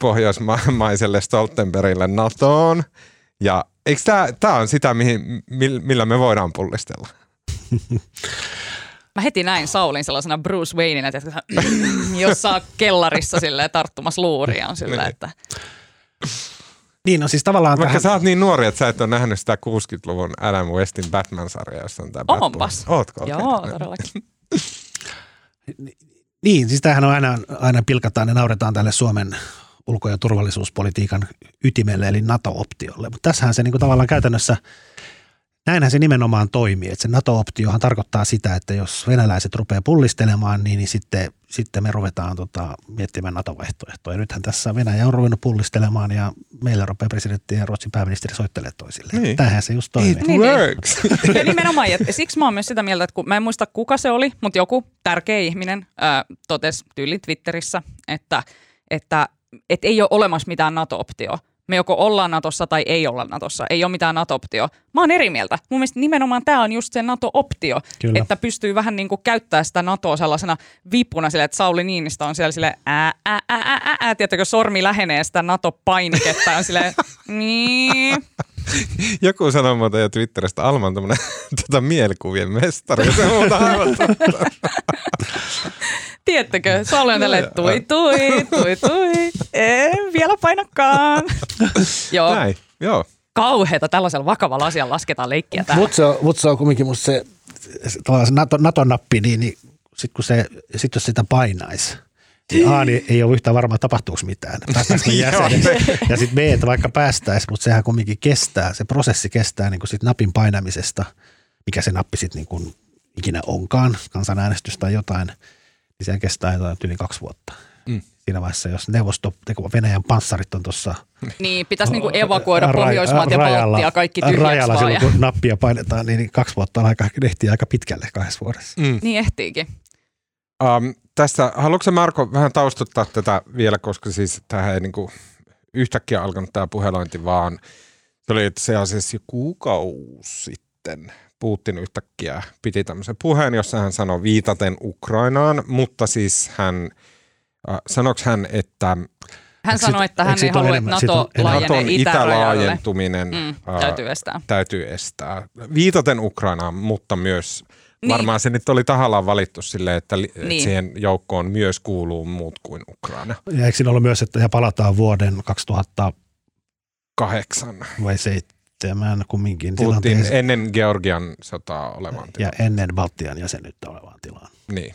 pohjoismaiselle Stoltenbergille NATOon ja Eikö tämä, tämä on sitä, mihin, millä me voidaan pullistella? Mä heti näin Saulin sellaisena Bruce Wayneina, että jossa kellarissa silleen tarttumassa luuria on sillä, niin. että... Niin, no siis tavallaan Vaikka tähän... sä oot niin nuori, että sä et ole nähnyt sitä 60-luvun Adam Westin Batman-sarjaa, jossa on tämä Onpas. Ootko? Okay. Joo, todellakin. niin, siis tämähän on aina, aina pilkataan ja nauretaan tälle Suomen ulko- ja turvallisuuspolitiikan ytimelle, eli NATO-optiolle. Mutta tässähän se niin kuin tavallaan käytännössä, näinhän se nimenomaan toimii. Että se NATO-optiohan tarkoittaa sitä, että jos venäläiset rupeaa pullistelemaan, niin, niin sitten, sitten me ruvetaan tota, miettimään NATO-vaihtoehtoja. Nythän tässä Venäjä on ruvennut pullistelemaan ja meillä rupeaa presidentti ja Ruotsin pääministeri soittelee toisille. Niin. Tähän se just toimii. It niin, works. Niin. Ja nimenomaan, että siksi mä oon myös sitä mieltä, että kun, mä en muista kuka se oli, mutta joku tärkeä ihminen ää, totesi tyyli Twitterissä, että, että et ei ole olemassa mitään NATO-optioa. Me joko ollaan Natossa tai ei olla Natossa. Ei ole mitään NATO-optio. Mä oon eri mieltä. Mun mielestä nimenomaan tämä on just se NATO-optio, Kyllä. että pystyy vähän niin kuin käyttää sitä NATOa sellaisena vipuna sille, että Sauli Niinistä on siellä sille ää, ää, ää, ää, ää, tiedätkö, sormi lähenee sitä NATO-painiketta on sille niin. Joku sanoi muuta jo Twitteristä, Alma on tämmöinen tota, mielikuvien mestari. Se muuta aivan Tiedättekö, Sauli on tälle tui tui, tui tui, en vielä painakaan. joo. Näin, joo. Kauheeta tällaisella vakavalla asialla lasketaan leikkiä täällä. Mutta se, on, mut se on kumminkin musta se, se, se NATO, NATO-nappi, niin, niin sit kun se, sit jos sitä painaisi, niin A, niin ei ole yhtään varmaa, tapahtuuko mitään. ja sitten B, että vaikka päästäisiin, mutta sehän kumminkin kestää, se prosessi kestää niin sit napin painamisesta, mikä se nappi sitten niin ikinä onkaan, kansanäänestys tai jotain – niin sehän kestää jotain yli kaksi vuotta. Mm. siinä vaiheessa, jos neuvosto, Venäjän panssarit on tuossa Niin, pitäisi niinku evakuoida Pohjoismaat ja Baltia kaikki tyhjäksi rajalla vaan. silloin, Ja, kun nappia painetaan, niin kaksi vuotta on aika, ehtii aika pitkälle kahdessa vuodessa. Mm. niin ehtiikin. Um, tässä, haluatko Marko vähän taustuttaa tätä vielä, koska siis tähän ei niinku yhtäkkiä alkanut tämä puhelointi, vaan se oli itse asiassa jo kuukausi sitten. Putin yhtäkkiä piti tämmöisen puheen, jossa hän sanoi viitaten Ukrainaan, mutta siis hän, äh, sanoks hän, että Hän sanoi, että hän ei halua, että NATO laajenee Mm, äh, täytyy estää. täytyy estää. Viitaten Ukrainaan, mutta myös Niin. varmaan se nyt oli tahallaan valittu silleen, että, li- että Niin. siihen joukkoon myös kuuluu muut kuin Ukraina. Ja eikö siinä ollut myös, että ja palataan vuoden 2000 Kahdeksan. vai seitsemän kumminkin Puhuttiin tilanteeseen ennen Georgian sotaa olevaan ja tilaan. ennen Baltian jäsenyyttä olevaan tilaan. Niin.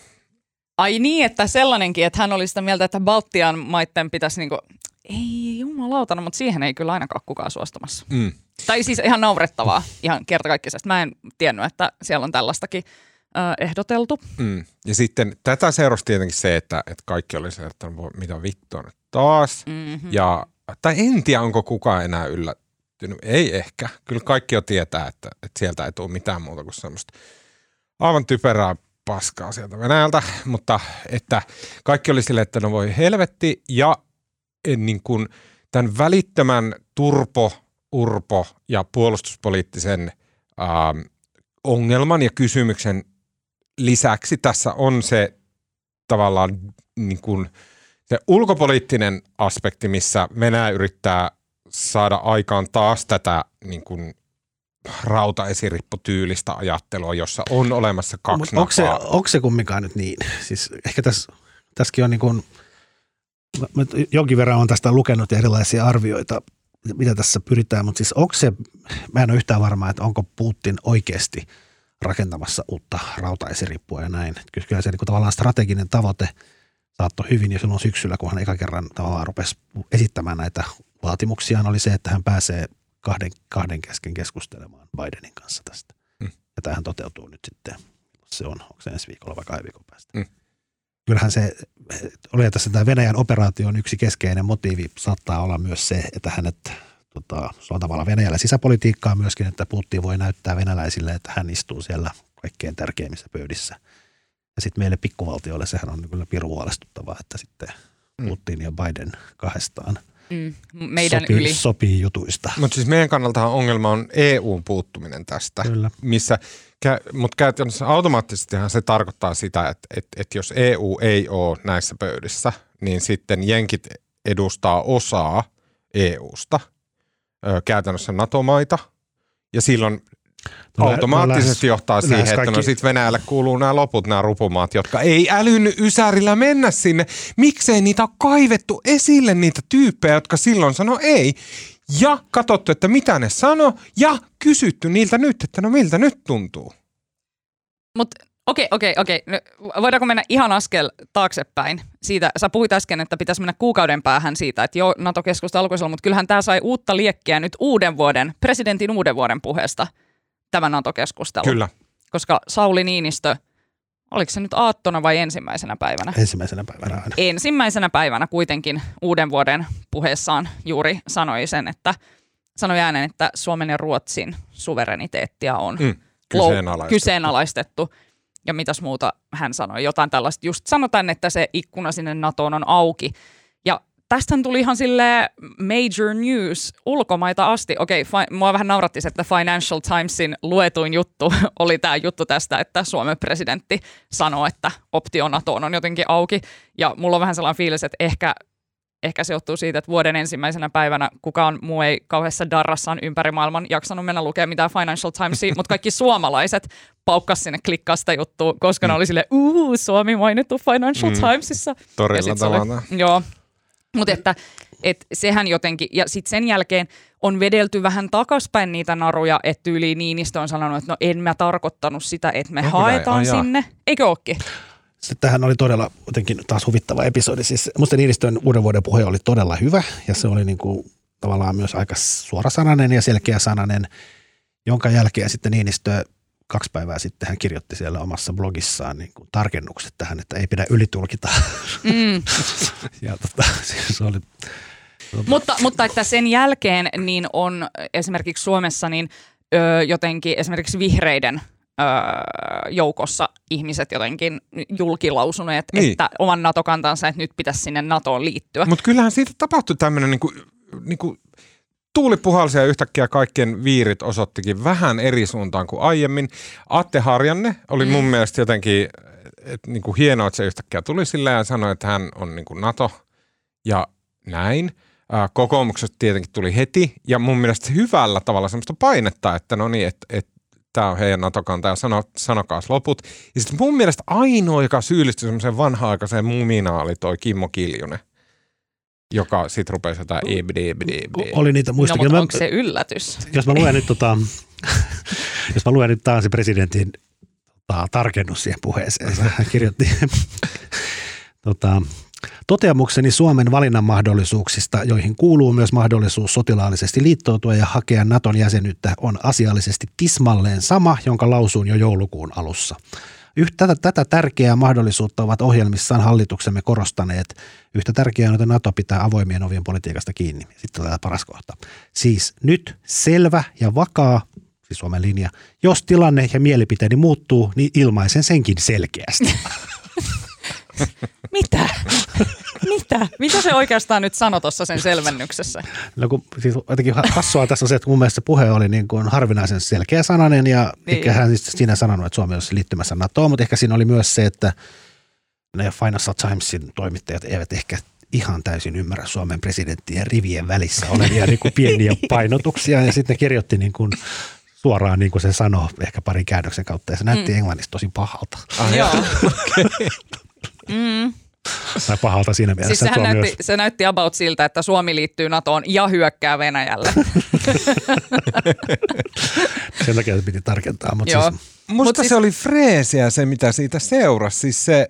Ai niin, että sellainenkin, että hän oli sitä mieltä, että Baltian maitten pitäisi niinku, ei jumalautana, mutta siihen ei kyllä ainakaan kukaan suostumassa. Mm. Tai siis ihan naurettavaa, ihan kertakaikkisesti. Mä en tiennyt, että siellä on tällaistakin ö, ehdoteltu. Mm. Ja sitten tätä seurasi tietenkin se, että, että kaikki oli se, että mitä vittua nyt taas. Mm-hmm. Ja, tai en tiedä, onko kukaan enää yllättynyt. Ei ehkä. Kyllä kaikki jo tietää, että, että sieltä ei tule mitään muuta kuin semmoista aivan typerää paskaa sieltä Venäjältä. Mutta että kaikki oli silleen, että no voi helvetti. Ja niin kuin tämän välittömän turpo, urpo ja puolustuspoliittisen ähm, ongelman ja kysymyksen lisäksi tässä on se tavallaan niin kuin se ulkopoliittinen aspekti, missä Venäjä yrittää saada aikaan taas tätä niin kuin rautaesiripputyylistä ajattelua, jossa on olemassa kaksi Mut onko, se, onko se kumminkaan nyt niin? Siis ehkä tässä, tässäkin on niin kuin, mä- jonkin verran on tästä lukenut erilaisia arvioita, mitä tässä pyritään, mutta siis onko se, mä en ole yhtään varma, että onko Putin oikeasti rakentamassa uutta rautaesirippua ja näin. Kyllä se niin kuin tavallaan strateginen tavoite saattoi hyvin jo silloin syksyllä, kun hän eka kerran tavallaan rupesi esittämään näitä vaatimuksiaan, oli se, että hän pääsee kahden, kahden kesken keskustelemaan Bidenin kanssa tästä. Mm. Ja tämähän toteutuu nyt sitten, se on, onko se ensi viikolla vai kahden viikon päästä. Mm. Kyllähän se, oli tässä tämä Venäjän operaation yksi keskeinen motiivi saattaa olla myös se, että hänet, tota, se on tavallaan Venäjällä sisäpolitiikkaa myöskin, että Putin voi näyttää venäläisille, että hän istuu siellä kaikkein tärkeimmissä pöydissä. Ja sitten meille pikkuvaltioille sehän on kyllä pirun huolestuttavaa, että sitten Mm. Putin ja Biden kahdestaan Mm, meidän sopii, yli. sopii jutuista. Mutta siis meidän kannaltahan ongelma on EUn puuttuminen tästä, Kyllä. missä, mutta käytännössä automaattisestihan se tarkoittaa sitä, että, että, että jos EU ei ole näissä pöydissä, niin sitten jenkit edustaa osaa EUsta, ö, käytännössä NATO-maita, ja silloin No lä- automaattisesti no lähes- johtaa siihen, lähes että no sitten Venäjälle kuuluu nämä loput, nämä rupumaat, jotka ei älynyt Ysärillä mennä sinne. Miksei niitä ole kaivettu esille niitä tyyppejä, jotka silloin sanoi ei. Ja katsottu, että mitä ne sano ja kysytty niiltä nyt, että no miltä nyt tuntuu. Mutta okei, okei, okei. No, Voidaanko mennä ihan askel taaksepäin? Siitä, sä puhuit äsken, että pitäisi mennä kuukauden päähän siitä, että joo, NATO-keskusta alkoi mutta kyllähän tämä sai uutta liekkiä nyt uuden vuoden, presidentin uuden vuoden puheesta, tämä NATO-keskustelu. Kyllä. Koska Sauli Niinistö, oliko se nyt aattona vai ensimmäisenä päivänä? Ensimmäisenä päivänä aina. ensimmäisenä päivänä kuitenkin uuden vuoden puheessaan juuri sanoi sen, että sanoi ääneen, että Suomen ja Ruotsin suvereniteettia on Mm, kyseenalaistettu. kyseenalaistettu. Ja mitäs muuta hän sanoi, jotain tällaista. Just sanotaan, että se ikkuna sinne NATOon on auki. Tästähän tuli ihan sille major news ulkomaita asti. Okei, fi- mua vähän nauratti se, että Financial Timesin luetuin juttu oli tämä juttu tästä, että Suomen presidentti sanoi, että optio NATOon on jotenkin auki. Ja mulla on vähän sellainen fiilis, että ehkä, ehkä se johtuu siitä, että vuoden ensimmäisenä päivänä kukaan muu ei kauheassa darrassaan ympäri maailman jaksanut mennä lukemaan mitään Financial Timesia, mutta kaikki suomalaiset paukkas sinne klikkaa sitä juttua, koska ne oli sille, uu, Suomi mainittu Financial Mm. Timesissa. Torilla tavataan. Joo, mutta että et sehän jotenkin, ja sitten sen jälkeen on vedelty vähän takaspäin niitä naruja, että yli Niinistö on sanonut, että no en mä tarkoittanut sitä, että me Onko näin? haetaan jaa. sinne. Eikö ookin? Tähän oli todella jotenkin taas huvittava episodi. Siis musta Niinistön uuden vuoden puhe oli todella hyvä ja se oli niin kuin tavallaan myös aika suorasanainen ja selkeä sananen, jonka jälkeen sitten Niinistö kaksi päivää sitten hän kirjoitti siellä omassa blogissaan niin kuin tarkennukset tähän, että ei pidä ylitulkita. Mm. ja tota, se oli mutta, mutta että sen jälkeen niin on esimerkiksi Suomessa niin ö, jotenkin esimerkiksi vihreiden ö, joukossa ihmiset jotenkin julkilausuneet, Niin. että oman NATO-kantansa, että nyt pitäisi sinne NATOon liittyä. Mutta kyllähän siitä tapahtui tämmöinen niinku, niinku, tuuli puhalsi ja yhtäkkiä kaikkien viirit osoittikin vähän eri suuntaan kuin aiemmin. Atte Harjanne oli mun mielestä jotenkin et, niinku hienoa, että se yhtäkkiä tuli sillä ja sanoi, että hän on niinku NATO ja näin. Ää, Kokoomuksesta tietenkin tuli heti ja mun mielestä hyvällä tavalla semmoista painetta, että no niin, että et, tämä on heidän NATO-kanta ja sano, sanokaas loput. Ja sitten mun mielestä ainoa, joka syyllistyi semmoiseen vanha-aikaiseen muminaan, oli toi Kimmo Kiljunen joka sitten rupesi jotain ebd, ebd, ebd. oli niitä No, muistakin. mutta Mä- onko se yllätys? jos mä luen nyt, tota, jos mä luen nyt taas se presidentin tota, tarkennus siihen puheeseen. Hän kirjoitti tota, toteamukseni Suomen valinnan mahdollisuuksista, joihin kuuluu myös mahdollisuus sotilaallisesti liittoutua ja hakea Naton jäsenyyttä, on asiallisesti tismalleen sama, jonka lausuin jo joulukuun alussa. Yhtä tätä, tätä tärkeää mahdollisuutta ovat ohjelmissaan hallituksemme korostaneet. Yhtä tärkeää on, että NATO pitää avoimien ovien politiikasta kiinni. Sitten tämä paras kohta. Siis nyt selvä ja vakaa, siis Suomen linja, jos tilanne ja mielipiteeni muuttuu, niin ilmaisen senkin selkeästi. Mitä? Mitä? Mitä se oikeastaan nyt sanoi tuossa sen selvennyksessä? No kun, siis jotenkin hassua tässä on se, että mun mielestä se puhe oli niin kuin harvinaisen selkeä sananen ja Niin. ehkä hän siis siinä sanonut, että Suomi olisi liittymässä NATOon, mutta ehkä siinä oli myös se, että ne Financial Timesin toimittajat eivät ehkä ihan täysin ymmärrä Suomen presidenttien rivien välissä olevia niin kuin pieniä painotuksia ja sitten ne kirjoitti niin kuin suoraan niin kuin se sanoi ehkä parin käännöksen kautta ja se näytti mm. englannista tosi pahalta. Ah, Joo. Mm. Tai pahalta siinä mielessä, Siis sehän näytti, se näytti about siltä, että Suomi liittyy NATOon ja hyökkää Venäjälle. sen takia se piti tarkentaa. Mutta Joo. siis, Musta Mut siis... siis- se oli freesiä se, mitä siitä seurasi. Siis se,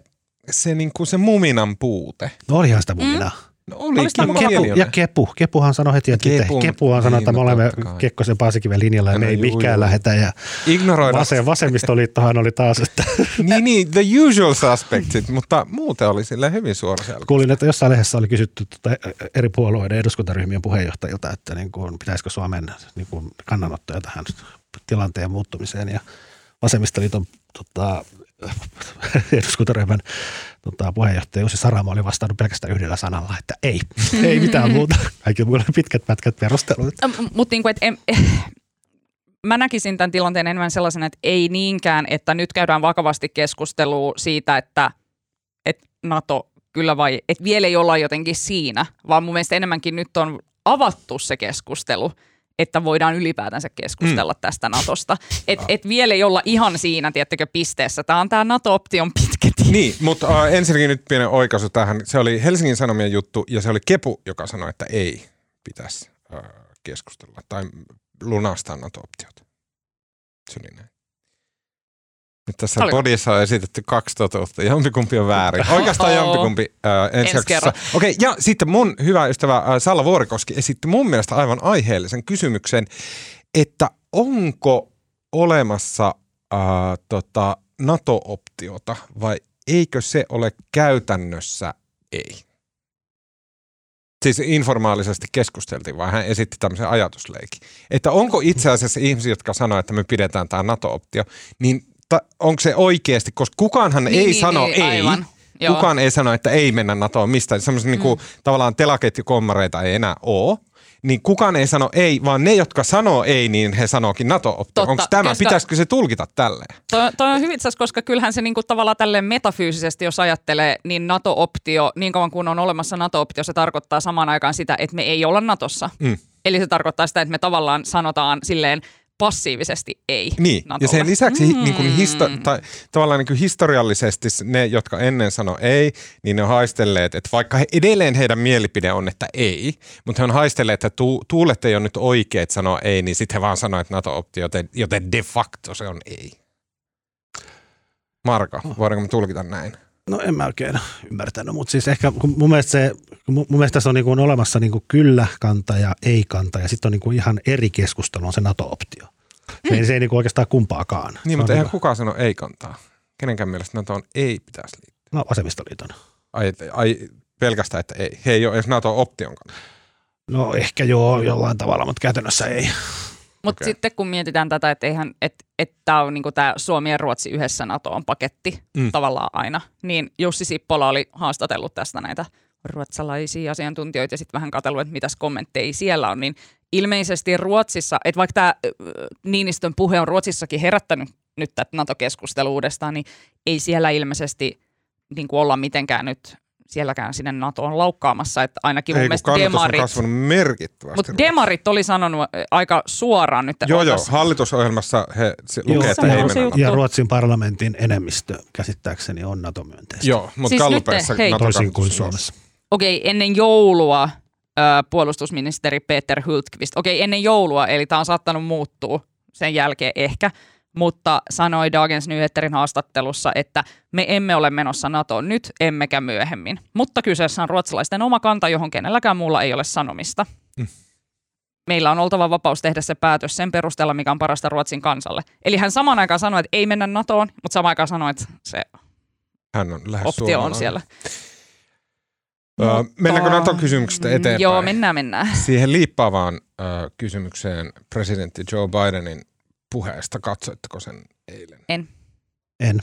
se, niinku se muminan puute. no olihan sitä muminaa. No oli Kimmo mukava. Kepu, ja Kepu. Kepuhan sanoi heti, että Kepu, Kepu, Kepuhan sanoi, että niin, me no olemme totta kai. Kekkosen Paasikiven linjalla ja me No ei juu, mikään juu. lähetä. Ja Ignoroi vasen, vasemmistoliittohan oli taas, että niin, niin, the usual suspectsit, mutta muuten oli sille hyvin suoraselkä. kuulin, että jossain lehdessä oli kysytty tuota eri puolueiden eduskuntaryhmien puheenjohtajilta, että niin kuin, pitäisikö Suomen niin kuin kannanottoja tähän tilanteen muuttumiseen ja vasemmistoliiton tota, eduskuntaryhmän tota, puheenjohtaja Jussi Saramo oli vastannut pelkästään yhdellä sanalla, että ei, ei mitään muuta. Kaikki mulle pitkät pätkät perustelut. Mutta niinku, et em, eh, mä näkisin tämän tilanteen enemmän sellaisena, että ei niinkään, että nyt käydään vakavasti keskustelua siitä, että, että NATO kyllä vai, että vielä ei olla jotenkin siinä, vaan mun mielestä enemmänkin nyt on avattu se keskustelu, että voidaan ylipäätänsä keskustella mm. tästä Natosta. Että et vielä ei olla ihan siinä, tiettäkö, pisteessä. Tämä on tämä NATO-option pitkä tie. Niin, mutta äh, ensinnäkin nyt pienen oikaisu tähän. Se oli Helsingin Sanomien juttu ja se oli Kepu, joka sanoi, että ei pitäisi äh, keskustella tai lunastaa NATO-optiot. Se oli näin. Nyt tässä Oliko? podissa on esitetty kaksi totuutta. Jompikumpi on väärin. Oikeastaan Oh-oh. jompikumpi äh, ensi Ensi. Okei, ja sitten mun hyvä ystävä äh, Salla Vuorikoski esitti mun mielestä aivan aiheellisen kysymyksen, että onko olemassa äh, tota, NATO-optiota vai eikö se ole käytännössä ei? Siis informaalisesti keskusteltiin, vaan hän esitti tämmöisen ajatusleikin. Että onko itse asiassa ihmisiä, jotka sanoo, että me pidetään tämä NATO-optio, niin ta, onko se oikeasti, koska kukaanhan Niin, ei niin, sano niin, ei, aivan. Joo. kukaan ei sano, että ei mennä NATOon mistään. Semmoisia mm. niinku, tavallaan telaketjukommareita ei enää ole. Niin kukaan ei sano ei, vaan ne, jotka sanoo ei, niin he sanookin. Totta, Onko tämä, koska- pitäisikö se tulkita tälleen? Toi, toi on hyvin koska kyllähän se niinku tavallaan tälleen metafyysisesti, jos ajattelee, niin NATO-optio, niin kauan kuin on olemassa NATO-optio, se tarkoittaa samaan aikaan sitä, että me ei olla NATOssa. Mm. Eli se tarkoittaa sitä, että me tavallaan sanotaan silleen passiivisesti ei Niin, NATOlle. ja sen lisäksi mm. niin kuin histo- tai, tavallaan niin kuin historiallisesti ne, jotka ennen sano ei, niin ne on haistelleet, että vaikka he, edelleen heidän mielipide on, että ei, mutta he on haistelleet, että tu, tuulet ei ole nyt oikeet sanoa ei, niin sitten he vaan sanoo, että NATO-optio, joten, joten de facto se on ei. Marko, voidaanko me tulkita näin? No en mä oikein ymmärtänyt, mutta siis ehkä kun mun mielestä, se, kun mun mielestä tässä on, niin kuin, on olemassa niin kuin kyllä-kanta ja ei-kanta ja sitten on niin kuin ihan eri keskustelu on se NATO-optio. Se ei, se ei niin oikeastaan kumpaakaan. Niin, Se mutta on eihän hyvä. kukaan sano ei kantaa. Kenenkään mielestä NATOon ei pitäisi liittyä. No vasemmistoliiton. Ai, ai pelkästään, että ei. He ei ole edes NATO option kannalla. No ehkä joo jollain tavalla, mutta käytännössä ei. Mutta Okei. sitten kun mietitään tätä, että eihän, että et tämä on niinku tämä Suomi ja Ruotsi yhdessä NATOon paketti Mm. mm. tavallaan aina, niin Jussi Sippola oli haastatellut tästä näitä ruotsalaisia asiantuntijoita ja sitten vähän katsellut, että mitäs kommentteja siellä on, niin ilmeisesti Ruotsissa, että vaikka tämä Niinistön puhe on Ruotsissakin herättänyt nyt tätä NATO-keskustelua uudestaan, niin ei siellä ilmeisesti niin kuin olla mitenkään nyt sielläkään sinne NATOon laukkaamassa, että ainakin mun Ei, mielestä on demarit, kasvanut merkittävästi. mutta demarit oli sanonut aika suoraan nyt, Joo, joo. Hallitusohjelmassa he se Joo, lukee, että ei on mennä. NATO. Ja Ruotsin parlamentin enemmistö käsittääkseni on NATO-myönteistä. Joo, mutta Siis Gallupeissa hei. Toisin kuin on Suomessa. Okei, ennen joulua ö, puolustusministeri Peter Hultqvist, okei ennen joulua, eli tämä on saattanut muuttua sen jälkeen ehkä, mutta sanoi Dagens Nyheterin haastattelussa, että me emme ole menossa NATOon nyt, emmekä myöhemmin. Mutta kyseessä on ruotsalaisten oma kanta, johon kenelläkään muulla ei ole sanomista. Mm. Meillä on oltava vapaus tehdä se päätös sen perusteella, mikä on parasta Ruotsin kansalle. Eli hän samaan aikaan sanoi, että ei mennä NATOon, mutta samaan aikaan sanoi, että se Hän on lähes optio on siellä. Öö, mennäänkö Mutta- NATO-kysymyksestä eteenpäin? Joo, mennään, mennään. Siihen liippaavaan kysymykseen presidentti Joe Bidenin puheesta, katsoitteko sen eilen? En.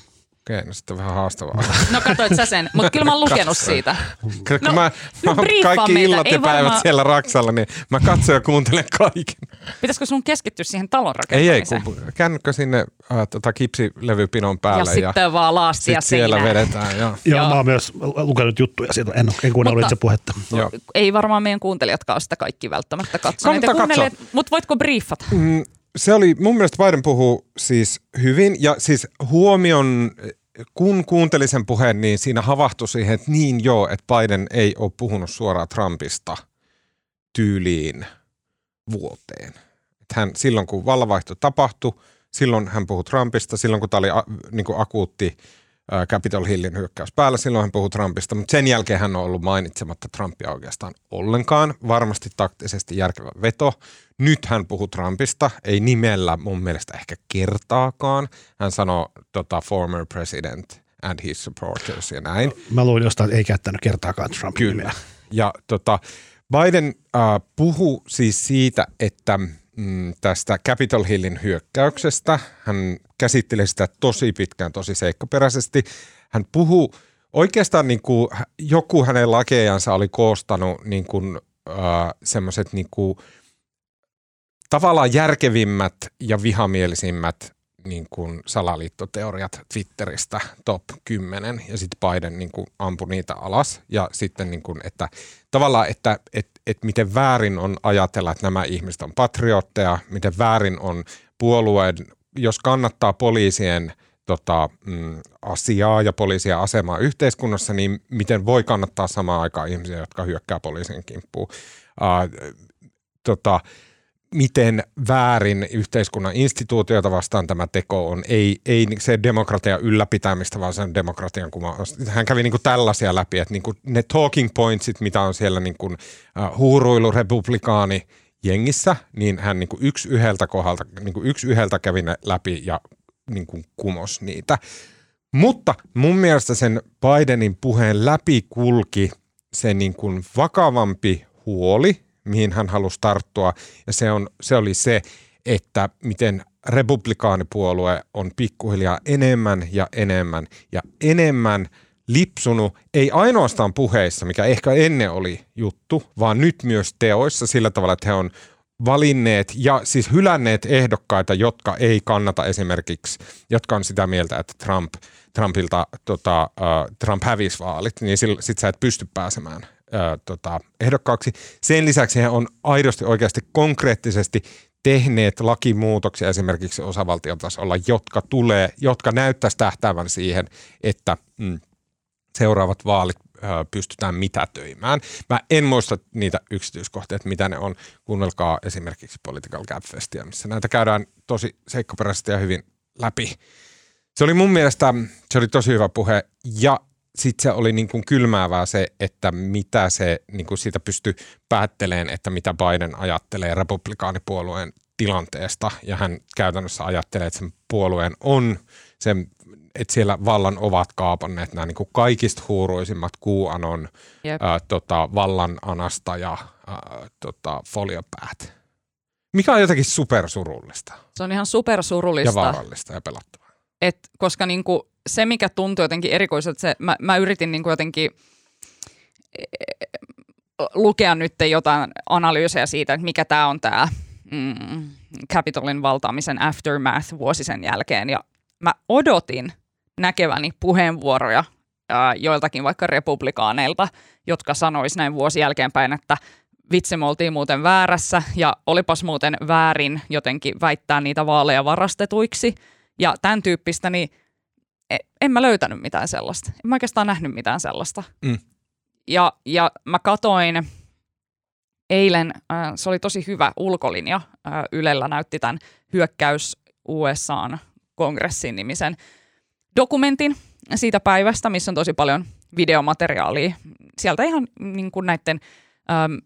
Okei, no sitten vähän haastavaa. No katsoit sä sen, mutta kyllä mä oon lukenut Katsoin. siitä. Kyllä No, mä, mä no kaikki meitä. illat Ei ja päivät varmaan- siellä Raksalla, niin mä katson ja kuuntelen kaiken. Pitäisikö sun keskittyä siihen talon Ei, ei, rakentamiseen? kun käännytkö sinne äh, tota kipsilevypinon ja päälle ja, sitten vaan laastia sit siellä seinään. vedetään. Joo. Joo, Joo. mä oon myös lukenut juttuja siitä. En, en kuunnellut Mutta- itse puhetta. Joo. Ei varmaan meidän kuuntelijatkaan sitä kaikki välttämättä katsoneet. Kannattaa ja kuunnelleet- Mutta voitko briefata? Mm, se oli, mun mielestä Biden puhuu siis hyvin ja siis huomion, kun kuuntelin sen puheen, niin siinä havahtui siihen, että niin joo, että Biden ei ole puhunut suoraan Trumpista tyyliin vuoteen. Että hän silloin, kun vallanvaihto tapahtui, silloin hän puhui Trumpista, silloin kun tämä oli a, niin kuin akuutti Capitol Hillin hyökkäys päällä, silloin hän puhui Trumpista, mutta sen jälkeen hän on ollut mainitsematta Trumpia oikeastaan ollenkaan. Varmasti taktisesti järkevä veto. Nyt hän puhuu Trumpista, ei nimellä mun mielestä ehkä kertaakaan. Hän sanoo tota, former president and his supporters ja näin. Mä luin jostain, että ei käyttänyt kertaakaan Trumpin Kyllä. nimeä. Ja tota, Biden äh, puhui siis siitä, että mm, tästä Capitol Hillin hyökkäyksestä, hän käsitteli sitä tosi pitkään, tosi seikkaperäisesti. Hän puhuu oikeastaan niin kuin joku hänen lakejansa oli koostanut niin kuin, äh, semmoiset niin kuin, tavallaan järkevimmät ja vihamielisimmät niin kuin salaliittoteoriat Twitteristä top 10 ja sitten Biden niin kuin ampui niitä alas. Ja sitten niin kuin, että tavallaan, että et, et miten väärin on ajatella, että nämä ihmiset on patriotteja, miten väärin on puolueen, jos kannattaa poliisien tota, mm, asiaa ja poliisia asemaa yhteiskunnassa, niin miten voi kannattaa samaan aikaan ihmisiä, jotka hyökkää poliisin kimppuun. Uh, tota, miten väärin yhteiskunnan instituutioita vastaan tämä teko on. Ei, ei se demokratia ylläpitämistä, vaan sen demokratian kuvaus. Hän kävi niin kuin tällaisia läpi, että niin kuin ne talking pointsit, mitä on siellä niin kuin, uh, huuruilu republikaani jengissä, niin hän niin kuin yksi yhdeltä kohdalta, niin kuin yksi yhdeltä kävi ne läpi ja niin kuin kumos niitä. Mutta mun mielestä sen Bidenin puheen läpi kulki se niin kuin vakavampi huoli, mihin hän halusi tarttua, ja se, on, se oli se, että miten republikaanipuolue on pikkuhiljaa enemmän ja enemmän ja enemmän lipsunut, ei ainoastaan puheissa, mikä ehkä ennen oli juttu, vaan nyt myös teoissa sillä tavalla, että he on valinneet ja siis hylänneet ehdokkaita, jotka ei kannata esimerkiksi, jotka on sitä mieltä, että Trump, Trumpilta tota, uh, Trump hävisi vaalit, niin sit, sit sä et pysty pääsemään uh, tota, ehdokkaaksi. Sen lisäksi he on aidosti oikeasti konkreettisesti tehneet lakimuutoksia esimerkiksi osavaltiotasolla, jotka tulee, jotka näyttäisi tähtäävän siihen, että mm, seuraavat vaalit pystytään mitätöimään. Mä en muista niitä yksityiskohtia, että mitä ne on. Kuunnelkaa esimerkiksi Political Gap-festiä, missä näitä käydään tosi seikkaperäisesti ja hyvin läpi. Se oli mun mielestä, se oli tosi hyvä puhe ja sitten se oli niin kuin kylmäävää se, että mitä se, niin kuin siitä pystyi päätteleen, että mitä Biden ajattelee republikaanipuolueen tilanteesta ja hän käytännössä ajattelee, että sen puolueen on sen että siellä vallan ovat kaapanneet nämä niin kuin kaikista huuruisimmat QAnon ää, tota, vallan anasta ja ää, tota, foliopäät. Mikä on jotenkin supersurullista. Se on ihan supersurullista. Ja vaarallista ja pelottavaa. Et, koska niin kuin, se, mikä tuntuu jotenkin erikoiselta, se, mä, mä yritin niin kuin jotenkin e, lukea nyt jotain analyysejä siitä, että mikä tämä on tämä mm, Capitolin valtaamisen aftermath vuosi sen jälkeen. Ja mä odotin näkeväni puheenvuoroja ää, joiltakin vaikka republikaaneilta, jotka sanois näin vuosi jälkeenpäin, että vitsi me oltiin muuten väärässä ja olipas muuten väärin jotenkin väittää niitä vaaleja varastetuiksi ja tämän tyyppistä, niin e, en mä löytänyt mitään sellaista. En mä oikeastaan nähnyt mitään sellaista. Mm. Ja, ja mä katoin eilen, äh, se oli tosi hyvä ulkolinja, äh, Ylellä näytti tämän hyökkäys USAn kongressin nimisen dokumentin siitä päivästä, missä on tosi paljon videomateriaalia. Sieltä ihan niin kuin näiden äm,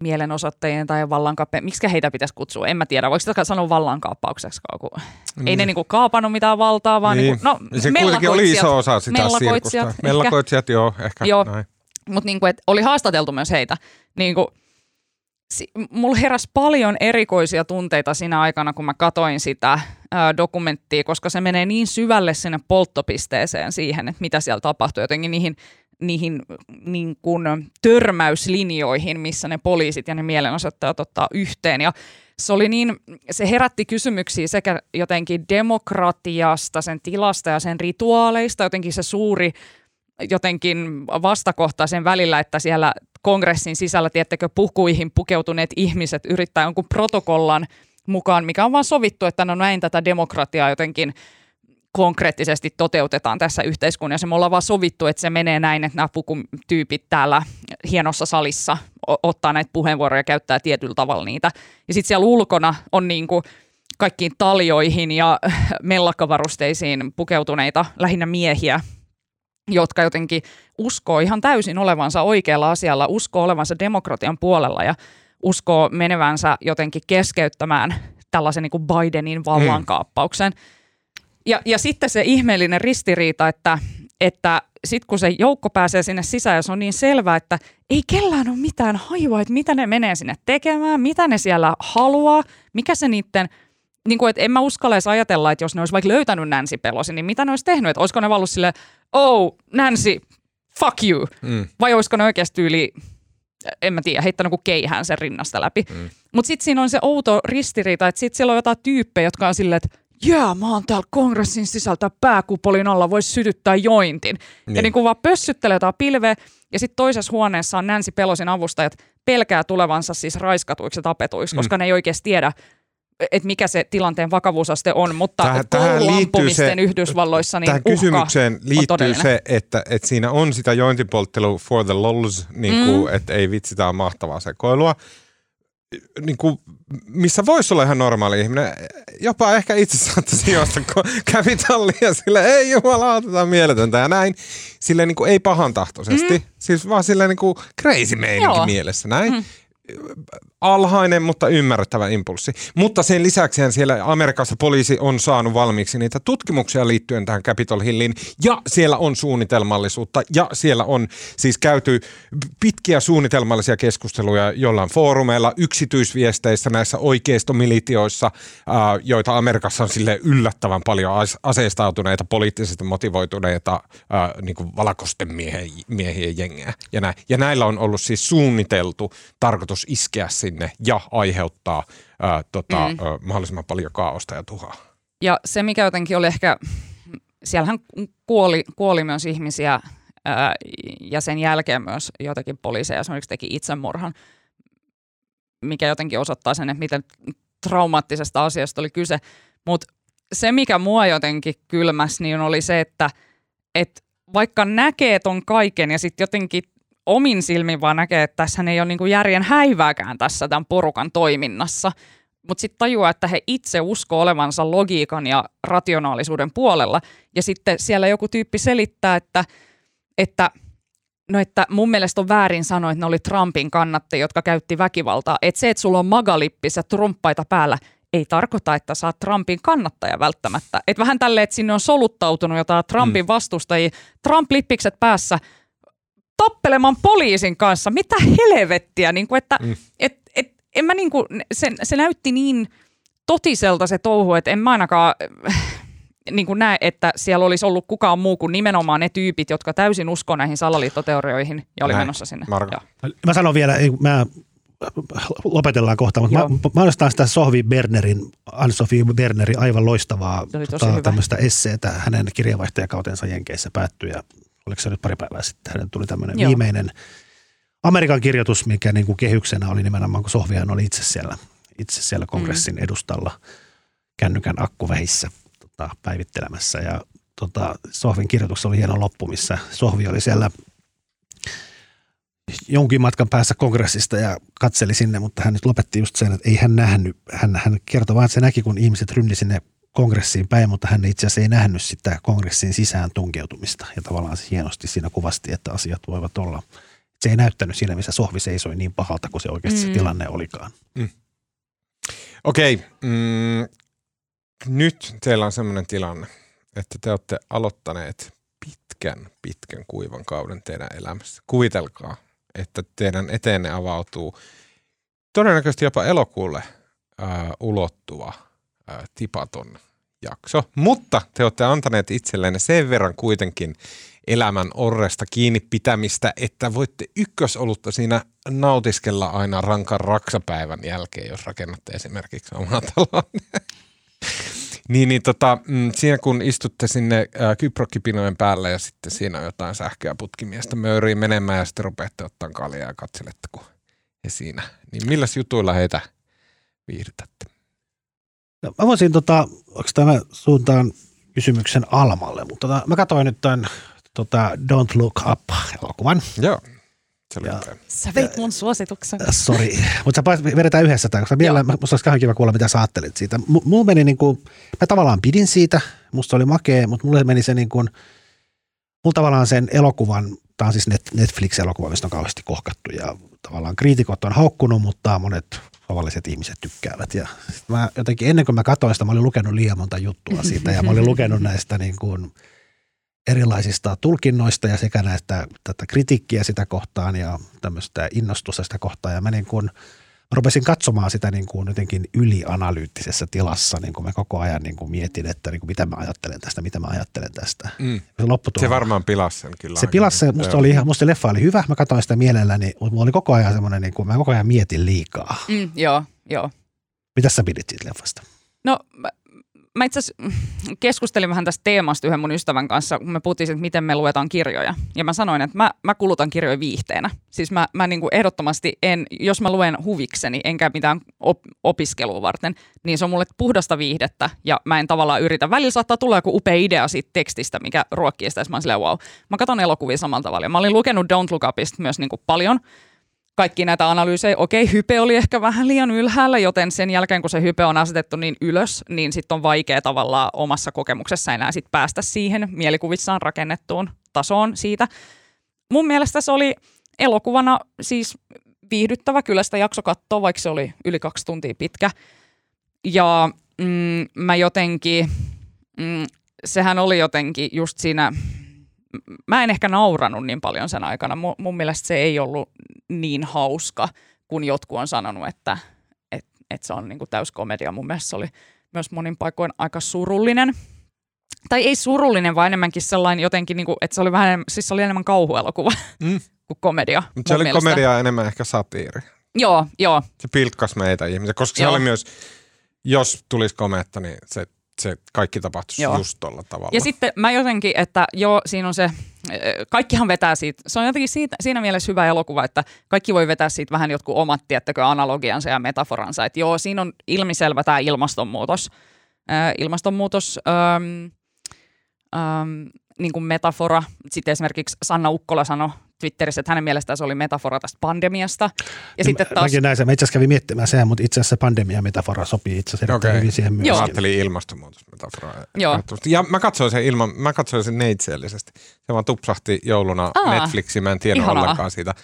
mielenosoittajien tai vallankaappien, miksi heitä pitäisi kutsua, en mä tiedä, voiko sitä sanoa vallankaappaukseksi, kun niin. ei ne niin kuin kaapannut mitään valtaa, vaan niin. Niin kuin, no, se kuitenkin oli iso osa sitä mellakoitsijat, sirkusta. Mellakoitsijat, joo, ehkä joo. näin. Mutta niin kuin, oli haastateltu myös heitä. Niin kuin, mulla heräsi paljon erikoisia tunteita siinä aikana, kun mä katoin sitä ää, dokumenttia, koska se menee niin syvälle sinne polttopisteeseen siihen, että mitä siellä tapahtuu, jotenkin niihin, niihin niin kuin törmäyslinjoihin, missä ne poliisit ja ne mielenosoittajat ottaa yhteen. Ja se oli niin, se herätti kysymyksiä sekä jotenkin demokratiasta, sen tilasta ja sen rituaaleista, jotenkin se suuri jotenkin vastakohta sen välillä, että siellä kongressin sisällä, tiettekö, pukuihin pukeutuneet ihmiset yrittää jonkun protokollan mukaan, mikä on vaan sovittu, että no näin tätä demokratiaa jotenkin konkreettisesti toteutetaan tässä yhteiskunnassa. Me ollaan vaan sovittu, että se menee näin, että nämä pukutyypit täällä hienossa salissa ottaa näitä puheenvuoroja ja käyttää tietyllä tavalla niitä. Ja sitten siellä ulkona on niin kuin kaikkiin taljoihin ja mellakkavarusteisiin pukeutuneita lähinnä miehiä, jotka jotenkin uskoo ihan täysin olevansa oikealla asialla, uskoo olevansa demokratian puolella ja uskoo menevänsä jotenkin keskeyttämään tällaisen niin kuin Bidenin vallankaappauksen. Mm. Ja, ja sitten se ihmeellinen ristiriita, että, että sitten kun se joukko pääsee sinne sisään ja se on niin selvää, että ei kellään ole mitään hajua, että mitä ne menee sinne tekemään, mitä ne siellä haluaa, mikä se niiden – niin kuin, että en mä uskalla edes ajatella, että jos ne olisi vaikka löytänyt Nancy Pelosi, niin mitä ne olisi tehnyt? Että olisiko ne ollut sille, oh, Nancy, fuck you. Mm. Vai olisiko ne oikeasti yli, en mä tiedä, heittänyt kuin keihään sen rinnasta läpi. Mm. Mutta sitten siinä on se outo ristiriita, että sitten siellä on jotain tyyppejä, jotka on silleen, että jää, mä oon täällä kongressin sisältä pääkupolin alla, voisi sytyttää jointin. Niin. Ja niin kuin vaan pössyttelee jotain pilveä, ja sitten toisessa huoneessa on Nancy Pelosin avustajat pelkää tulevansa siis raiskatuiksi ja tapetuiksi, mm. koska ne ei oikeasti tiedä, että mikä se tilanteen vakavuusaste on, mutta tähän, tähän se, Yhdysvalloissa niin Tähän kysymykseen liittyy se, että, että siinä on sitä jointipolttelua for the lols, niin kuin, mm. että ei vitsi, tämä on mahtavaa sekoilua. Niin kuin, missä voisi olla ihan normaali ihminen, jopa ehkä itse saattaisi juosta Capitolia sille ei jumala, otetaan mieletöntä ja näin. Sille niin kuin, ei pahan tahtoisesti, mm. siis vaan sille niin kuin crazy meininki mielessä näin. Mm alhainen, mutta ymmärrettävä impulssi. Mutta sen lisäksi siellä Amerikassa poliisi on saanut valmiiksi niitä tutkimuksia liittyen tähän Capitol Hilliin ja siellä on suunnitelmallisuutta ja siellä on siis käyty pitkiä suunnitelmallisia keskusteluja jollain foorumeilla, yksityisviesteissä näissä oikeistomilitioissa, joita Amerikassa on sille yllättävän paljon aseistautuneita, poliittisesti motivoituneita niin kuin valakosten miehien jengejä. Ja, ja näillä on ollut siis suunniteltu tarkoitus iskeä sinne ja aiheuttaa ää, tota, mm. ää, mahdollisimman paljon kaaosta ja tuhaa. Ja se, mikä jotenkin oli ehkä, siellähän kuoli, kuoli myös ihmisiä ää, ja sen jälkeen myös jotakin poliiseja esimerkiksi teki itsemurhan, mikä jotenkin osoittaa sen, että miten traumaattisesta asiasta oli kyse. Mutta se, mikä mua jotenkin kylmäs, niin oli se, että et vaikka näkee ton kaiken ja sitten jotenkin omin silmin vaan näkee, että tässä ei ole niin kuin järjen häivääkään tässä tämän porukan toiminnassa. Mutta sitten tajuaa, että he itse uskoo olevansa logiikan ja rationaalisuuden puolella. Ja sitten siellä joku tyyppi selittää, että, että No että mun mielestä on väärin sanoa, että ne oli Trumpin kannattajia, jotka käytti väkivaltaa. Että se, että sulla on magalippis ja trumppaita päällä, ei tarkoita, että sä oot Trumpin kannattaja välttämättä. Et vähän tälleen, että sinne on soluttautunut jotain Trumpin mm. vastustajia, Trump-lippikset päässä, tappelemaan poliisin kanssa. Mitä helvettiä, niin kuin, että mm. et, et, en mä niin kuin, se, se näytti niin totiselta se touhu, että en mä ainakaan niin kuin näe, että siellä olisi ollut kukaan muu kuin nimenomaan ne tyypit, jotka täysin uskoo näihin salaliittoteorioihin ja oli Näin. menossa sinne. Marko. Mä sanon vielä, mä lopetellaan kohta, mutta Joo. mä, mä nostan sitä Sohvi Bernerin, Anne-Sophie Bernerin aivan loistavaa tota, tämmöistä esseetä. Hänen kirjavaihtajakautensa Jenkeissä päättyi ja oliko se nyt pari päivää sitten, hänen tuli tämmöinen viimeinen Amerikan kirjoitus, mikä niin kuin kehyksenä oli nimenomaan, kun Sohvihan oli itse siellä, itse siellä kongressin mm. edustalla kännykän akkuvähissä tota, päivittelemässä. Ja tota, Sohvin kirjoituksessa oli hieno loppu, missä Sohvi oli siellä jonkin matkan päässä kongressista ja katseli sinne, mutta hän nyt lopetti just sen, että ei hän nähnyt. Hän, hän kertoi vain, että se näki, kun ihmiset rynni sinne kongressiin päin, mutta hän itse asiassa ei nähnyt sitä kongressin sisään tunkeutumista. Ja tavallaan se hienosti siinä kuvasti, että asiat voivat olla. Se ei näyttänyt siinä, missä sohvi seisoi niin pahalta kuin se oikeasti mm. se tilanne olikaan. Mm. Okei, okay. mm, nyt teillä on sellainen tilanne, että te olette aloittaneet pitkän, pitkän kuivan kauden teidän elämässä. Kuvitelkaa, että teidän eteenne avautuu todennäköisesti jopa elokuulle ää, ulottuva tipaton jakso. Mutta te olette antaneet itsellenne sen verran kuitenkin elämän orresta kiinni pitämistä, että voitte ykkösolutta siinä nautiskella aina rankan raksapäivän jälkeen, jos rakennatte esimerkiksi omaa taloa. Niin, niin tota, mm, siinä kun istutte sinne kyprokkipinojen päälle ja sitten siinä on jotain sähköä putkimiestä möyriin menemään ja sitten rupeatte ottaa kaljaa ja katselette, kun he siinä. Niin milläs jutuilla heitä viihdytätte? No, mä voisin, tota, onko tämä suuntaan kysymyksen Almalle, mutta tota, mä katsoin nyt tämän tota, Don't Look Up-elokuvan. Joo. Se ja, sä veit mun suosituksen. Äh, sori, mutta sä vedetään yhdessä tämä, koska vielä musta olisi kauhean kiva kuulla, mitä sä ajattelit siitä. M- mulla meni niin kuin, mä tavallaan pidin siitä, musta oli makea, mutta mulle meni se niin kuin, mulla tavallaan sen elokuvan, tämä on siis Netflix-elokuva, mistä on kauheasti kohkattu ja tavallaan kriitikot on haukkunut, mutta monet tavalliset ihmiset tykkäävät. Ja mä jotenkin ennen kuin mä katsoin sitä, mä olin lukenut liian monta juttua siitä ja mä olin lukenut näistä niin kuin, erilaisista tulkinnoista ja sekä näistä tätä kritiikkiä sitä kohtaan ja tämmöistä innostusta sitä kohtaan. Ja mä niin kuin, rupesin katsomaan sitä niin kuin jotenkin ylianalyyttisessä tilassa, niin kuin mä koko ajan niin kuin mietin, että niin kuin mitä mä ajattelen tästä, mitä mä ajattelen tästä. Mm. Se, se varmaan pilasi sen kyllä. Se pilasi sen, musta, oli, musta leffa oli hyvä, mä katsoin sitä mielelläni, mutta mulla oli koko ajan semmoinen, niin kuin, mä koko ajan mietin liikaa. Mm, joo, joo. Mitä sä pidit siitä leffasta? No mä itse keskustelin vähän tästä teemasta yhden mun ystävän kanssa, kun me puhuttiin, että miten me luetaan kirjoja. Ja mä sanoin, että mä, mä kulutan kirjoja viihteenä. Siis mä, mä niin kuin ehdottomasti en, jos mä luen huvikseni, enkä mitään op, opiskelua varten, niin se on mulle puhdasta viihdettä. Ja mä en tavallaan yritä. Välillä saattaa tulla joku upea idea siitä tekstistä, mikä ruokkii sitä. Mä oon silleen, wow. Mä katson elokuvia samalla tavalla. Ja mä olin lukenut Don't Look Upista myös niin kuin paljon – kaikki näitä analyysejä. Okei, hype oli ehkä vähän liian ylhäällä, joten sen jälkeen kun se hype on asetettu niin ylös, niin sitten on vaikea tavallaan omassa kokemuksessa enää sit päästä siihen mielikuvissaan rakennettuun tasoon siitä. Mun mielestä se oli elokuvana siis viihdyttävä, kyllä sitä jakso katsoa, vaikka se oli yli kaksi tuntia pitkä. Ja mm, mä jotenkin, mm, sehän oli jotenkin just siinä mä en ehkä nauranut niin paljon sen aikana. Mun, mun mielestä se ei ollut niin hauska, kun jotkut on sanonut, että et, et se on niinku täyskomedia. Mun mielestä se oli myös monin paikoin aika surullinen. Tai ei surullinen, vaan enemmänkin sellainen jotenkin, niinku, että se oli vähän, siis se oli enemmän kauhuelokuva mm. kuin komedia. Mutta se oli mielestä. komedia enemmän ehkä satiiri. Joo, joo. Se pilkkas meitä ihmisiä, koska joo. se oli myös, jos tulisi kometta, niin se se kaikki tapahtuisi joo. just tuolla tavalla. Ja sitten mä jotenkin, että joo, siinä on se, kaikkihan vetää siitä, se on jotenkin siitä, siinä mielessä hyvä elokuva, että kaikki voi vetää siitä vähän jotkut omat, tiettäkö, analogiansa ja metaforansa. Että joo, siinä on ilmiselvä tämä ilmastonmuutos. Äh, ilmastonmuutos, ähm, ähm, niin kuin metafora. Sitten esimerkiksi Sanna Ukkola sanoi Twitterissä, että hänen mielestään se oli metafora tästä pandemiasta. Ja, ja sitten taas... Mäkin näin sen. Mä itse asiassa kävin miettimään sen, mutta itse asiassa pandemia-metafora sopii itse asiassa okay. hyvin siihen myös. Mä ajattelin ilmastonmuutosmetaforaa. Joo. Ja mä katsoin sen, ilman, mä katsoin sen neitseellisesti. Se vaan tupsahti jouluna Aa, Netflixiin, mä en tiedä ollenkaan siitä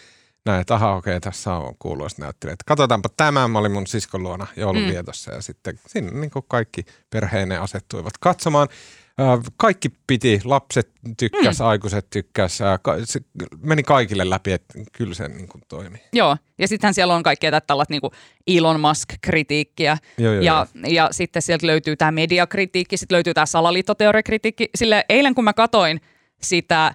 näin, että aha, okei, tässä on kuuluisa näyttelijä. Että katsotaanpa tämä, mä olin mun siskon luona jouluvietossa mm. ja sitten sinne niin kuin kaikki perheineen asettuivat katsomaan. Kaikki piti, lapset tykkäs, mm. aikuiset tykkäs, se meni kaikille läpi, että kyllä se niin kuin toimi. Joo, ja sittenhän siellä on kaikkea tällaista niin Elon Musk-kritiikkiä, joo, joo, ja, joo. ja sitten sieltä löytyy tämä mediakritiikki, sitten löytyy tämä salaliittoteoriakritiikki. Sille eilen kun mä katoin sitä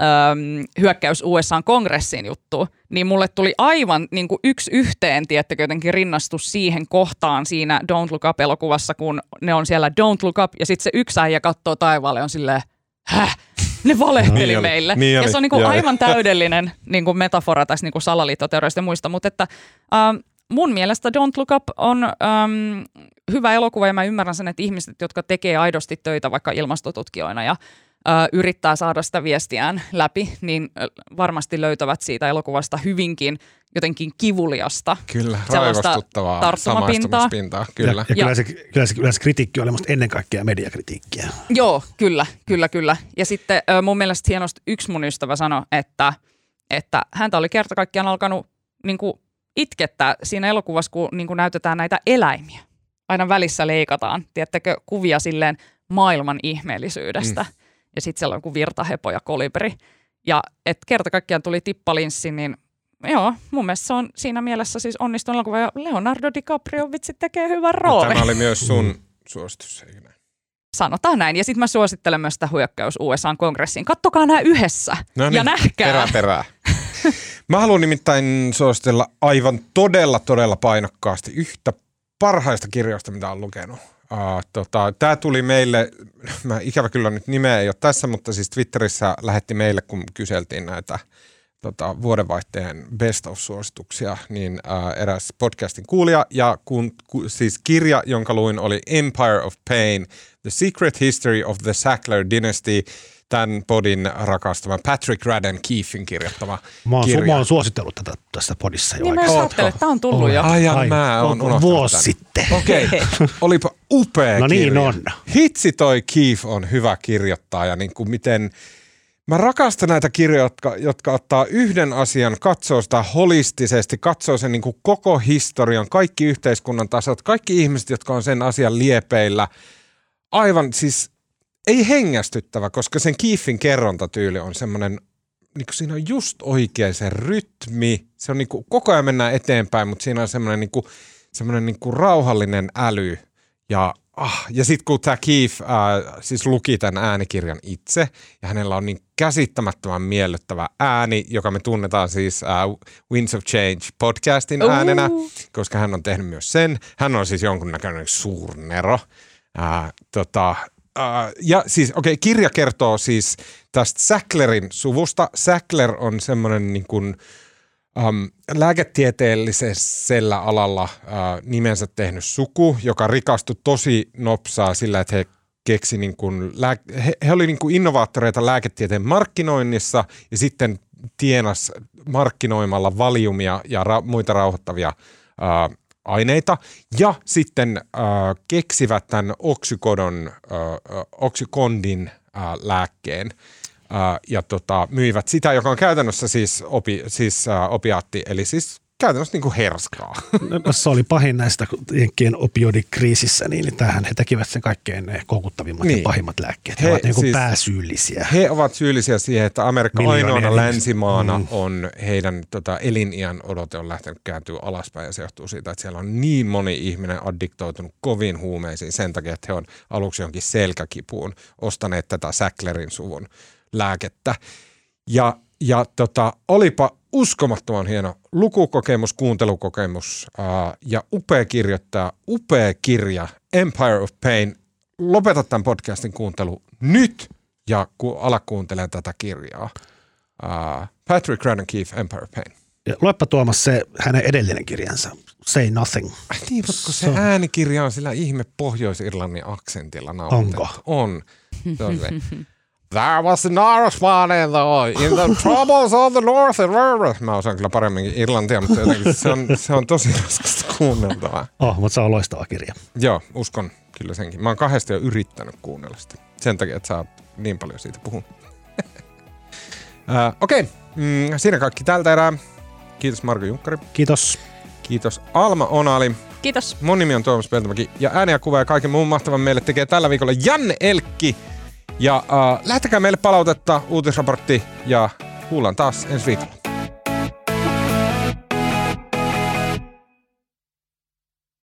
äm, hyökkäys USAn kongressiin juttu, niin mulle tuli aivan niin kuin yksi yhteen, tiettäkö, jotenkin rinnastus siihen kohtaan siinä Don't Look Up-elokuvassa, kun ne on siellä Don't Look Up, ja sitten se yksi äijä katsoo taivaalle on silleen, häh? Ne valehteli niin meille. Niin ja se on niin kuin aivan täydellinen niin kuin metafora tässä niin kuin salaliittoteoriasta ja muista, mutta että ähm, mun mielestä Don't Look Up on ähm, hyvä elokuva ja mä ymmärrän sen, että ihmiset, jotka tekee aidosti töitä vaikka ilmastotutkijoina ja yrittää saada sitä viestiään läpi, niin varmasti löytävät siitä elokuvasta hyvinkin jotenkin kivuliasta. Kyllä, raivostuttavaa tarttumapintaa. Kyllä. Ja, ja, kyllä, se, kyllä, se, kyllä se kritiikki on ennen kaikkea mediakritiikkiä. Joo, kyllä, kyllä, kyllä. Ja sitten mun mielestä hienosti yksi mun ystävä sanoi, että, että häntä oli kerta kaikkiaan alkanut niin kuin itkettää siinä elokuvassa, kun niin kuin näytetään näitä eläimiä. Aina välissä leikataan, tiedättekö, kuvia silleen maailman ihmeellisyydestä. Mm ja sitten siellä on joku virtahepo ja kolibri. Ja että kerta kaikkiaan tuli tippalinssi, niin joo, mun mielestä se on siinä mielessä siis onnistunut elokuva. Ja Leonardo DiCaprio vitsi tekee hyvän roolin. Tämä oli myös sun suositus, eikö näin? Sanotaan näin. Ja sitten mä suosittelen myös sitä hyökkäys USA-kongressiin. Kattokaa nämä yhdessä no niin, ja nähkää. Perää, perää. Mä haluan nimittäin suositella aivan todella, todella painokkaasti yhtä parhaista kirjoista, mitä olen lukenut. Uh, tota, Tämä tuli meille, mä ikävä kyllä nyt nimeä ei ole tässä, mutta siis Twitterissä lähetti meille, kun kyseltiin näitä tota, vuodenvaihteen best of-suosituksia, niin uh, eräs podcastin kuulija ja kun, ku, siis kirja, jonka luin oli Empire of Pain, The Secret History of the Sackler Dynasty – tämän podin rakastama Patrick Radden Keefin kirjoittama mä oon, kirja. Mä oon suositellut tätä tässä podissa jo niin mä ajattelin, että tämä on tullut oh, jo. Ai, mä oon unohtanut Vuosi tämän. sitten. Okei, okay. olipa upea No niin kirja. on. Hitsi toi Keef on hyvä kirjoittaa ja niin kuin miten... Mä rakastan näitä kirjoja, jotka, jotka ottaa yhden asian, katsoo sitä holistisesti, katsoo sen niin kuin koko historian, kaikki yhteiskunnan tasot, kaikki ihmiset, jotka on sen asian liepeillä. Aivan siis ei hengästyttävä, koska sen Kiifin kerrontatyyli on semmoinen, niin kuin siinä on just oikein se rytmi. Se on niin kuin, koko ajan mennään eteenpäin, mutta siinä on semmoinen, niin kuin, semmoinen niin kuin rauhallinen äly. Ja, ah, ja sitten kun tämä Keith äh, siis luki tämän äänikirjan itse, ja hänellä on niin käsittämättömän miellyttävä ääni, joka me tunnetaan siis äh, Winds of Change podcastin äänenä, uh. koska hän on tehnyt myös sen. Hän on siis jonkunnäköinen suurnero. Äh, tota, Uh, ja siis, okei, okay, kirja kertoo siis tästä Sacklerin suvusta. Sackler on semmoinen niin kuin, um, lääketieteellisellä alalla uh, nimensä tehnyt suku, joka rikastui tosi nopsaa sillä, että he keksi niin kuin, lää- he, he oli niin kuin innovaattoreita lääketieteen markkinoinnissa ja sitten tienas markkinoimalla valiumia ja ra- muita rauhoittavia uh, aineita ja sitten äh, keksivät tämän oksykodon, äh, oksykondin äh, lääkkeen äh, ja tota, myivät sitä, joka on käytännössä siis, opi, siis äh, opiaatti, eli siis käytännössä niin kuin herskaa. No, se oli pahin näistä jenkkien opioidikriisissä, niin tähän he tekivät sen kaikkein koukuttavimmat niin. ja pahimmat lääkkeet. He, he ovat niin kuin siis, pääsyyllisiä. He ovat syyllisiä siihen, että Amerikka ainoana länsimaana mm. on heidän tota, eliniän odote on lähtenyt kääntyä alaspäin ja se johtuu siitä, että siellä on niin moni ihminen addiktoitunut kovin huumeisiin sen takia, että he on aluksi jonkin selkäkipuun ostaneet tätä Säklerin suvun lääkettä. Ja, ja tota, olipa uskomattoman hieno lukukokemus, kuuntelukokemus ää, ja upea kirjoittaa, upea kirja Empire of Pain. Lopeta tämän podcastin kuuntelu nyt ja ku, ala kuuntele tätä kirjaa. Ää, Patrick Radden Keefe, Empire of Pain. Ja luepa Tuomas se hänen edellinen kirjansa, Say Nothing. Äh, niin, mutta kun se, äänikirja on sillä ihme Pohjois-Irlannin aksentilla nautettu. Onko? On. Se on se. There was an Irishman in the, in the troubles of the North and Mä osaan kyllä paremminkin Irlantia, mutta jotenkin se on, se on tosi raskasta kuunneltavaa. Ah, oh, mutta se on loistava kirja. Joo, uskon kyllä senkin. Mä oon kahdesti jo yrittänyt kuunnella sitä. Sen takia, että saa niin paljon siitä puhua. äh, Okei, okay. mm, siinä kaikki tältä erää. Kiitos Marko Junkkari. Kiitos. Kiitos Alma Onali. Kiitos. Mun nimi on Tuomas Peltomäki ja ääniä, kuvaa ja kaiken muun mahtavan meille tekee tällä viikolla Janne Elkki. Ja äh, lähtekää meille palautetta, uutisraportti ja kuullaan taas ensi viikolla.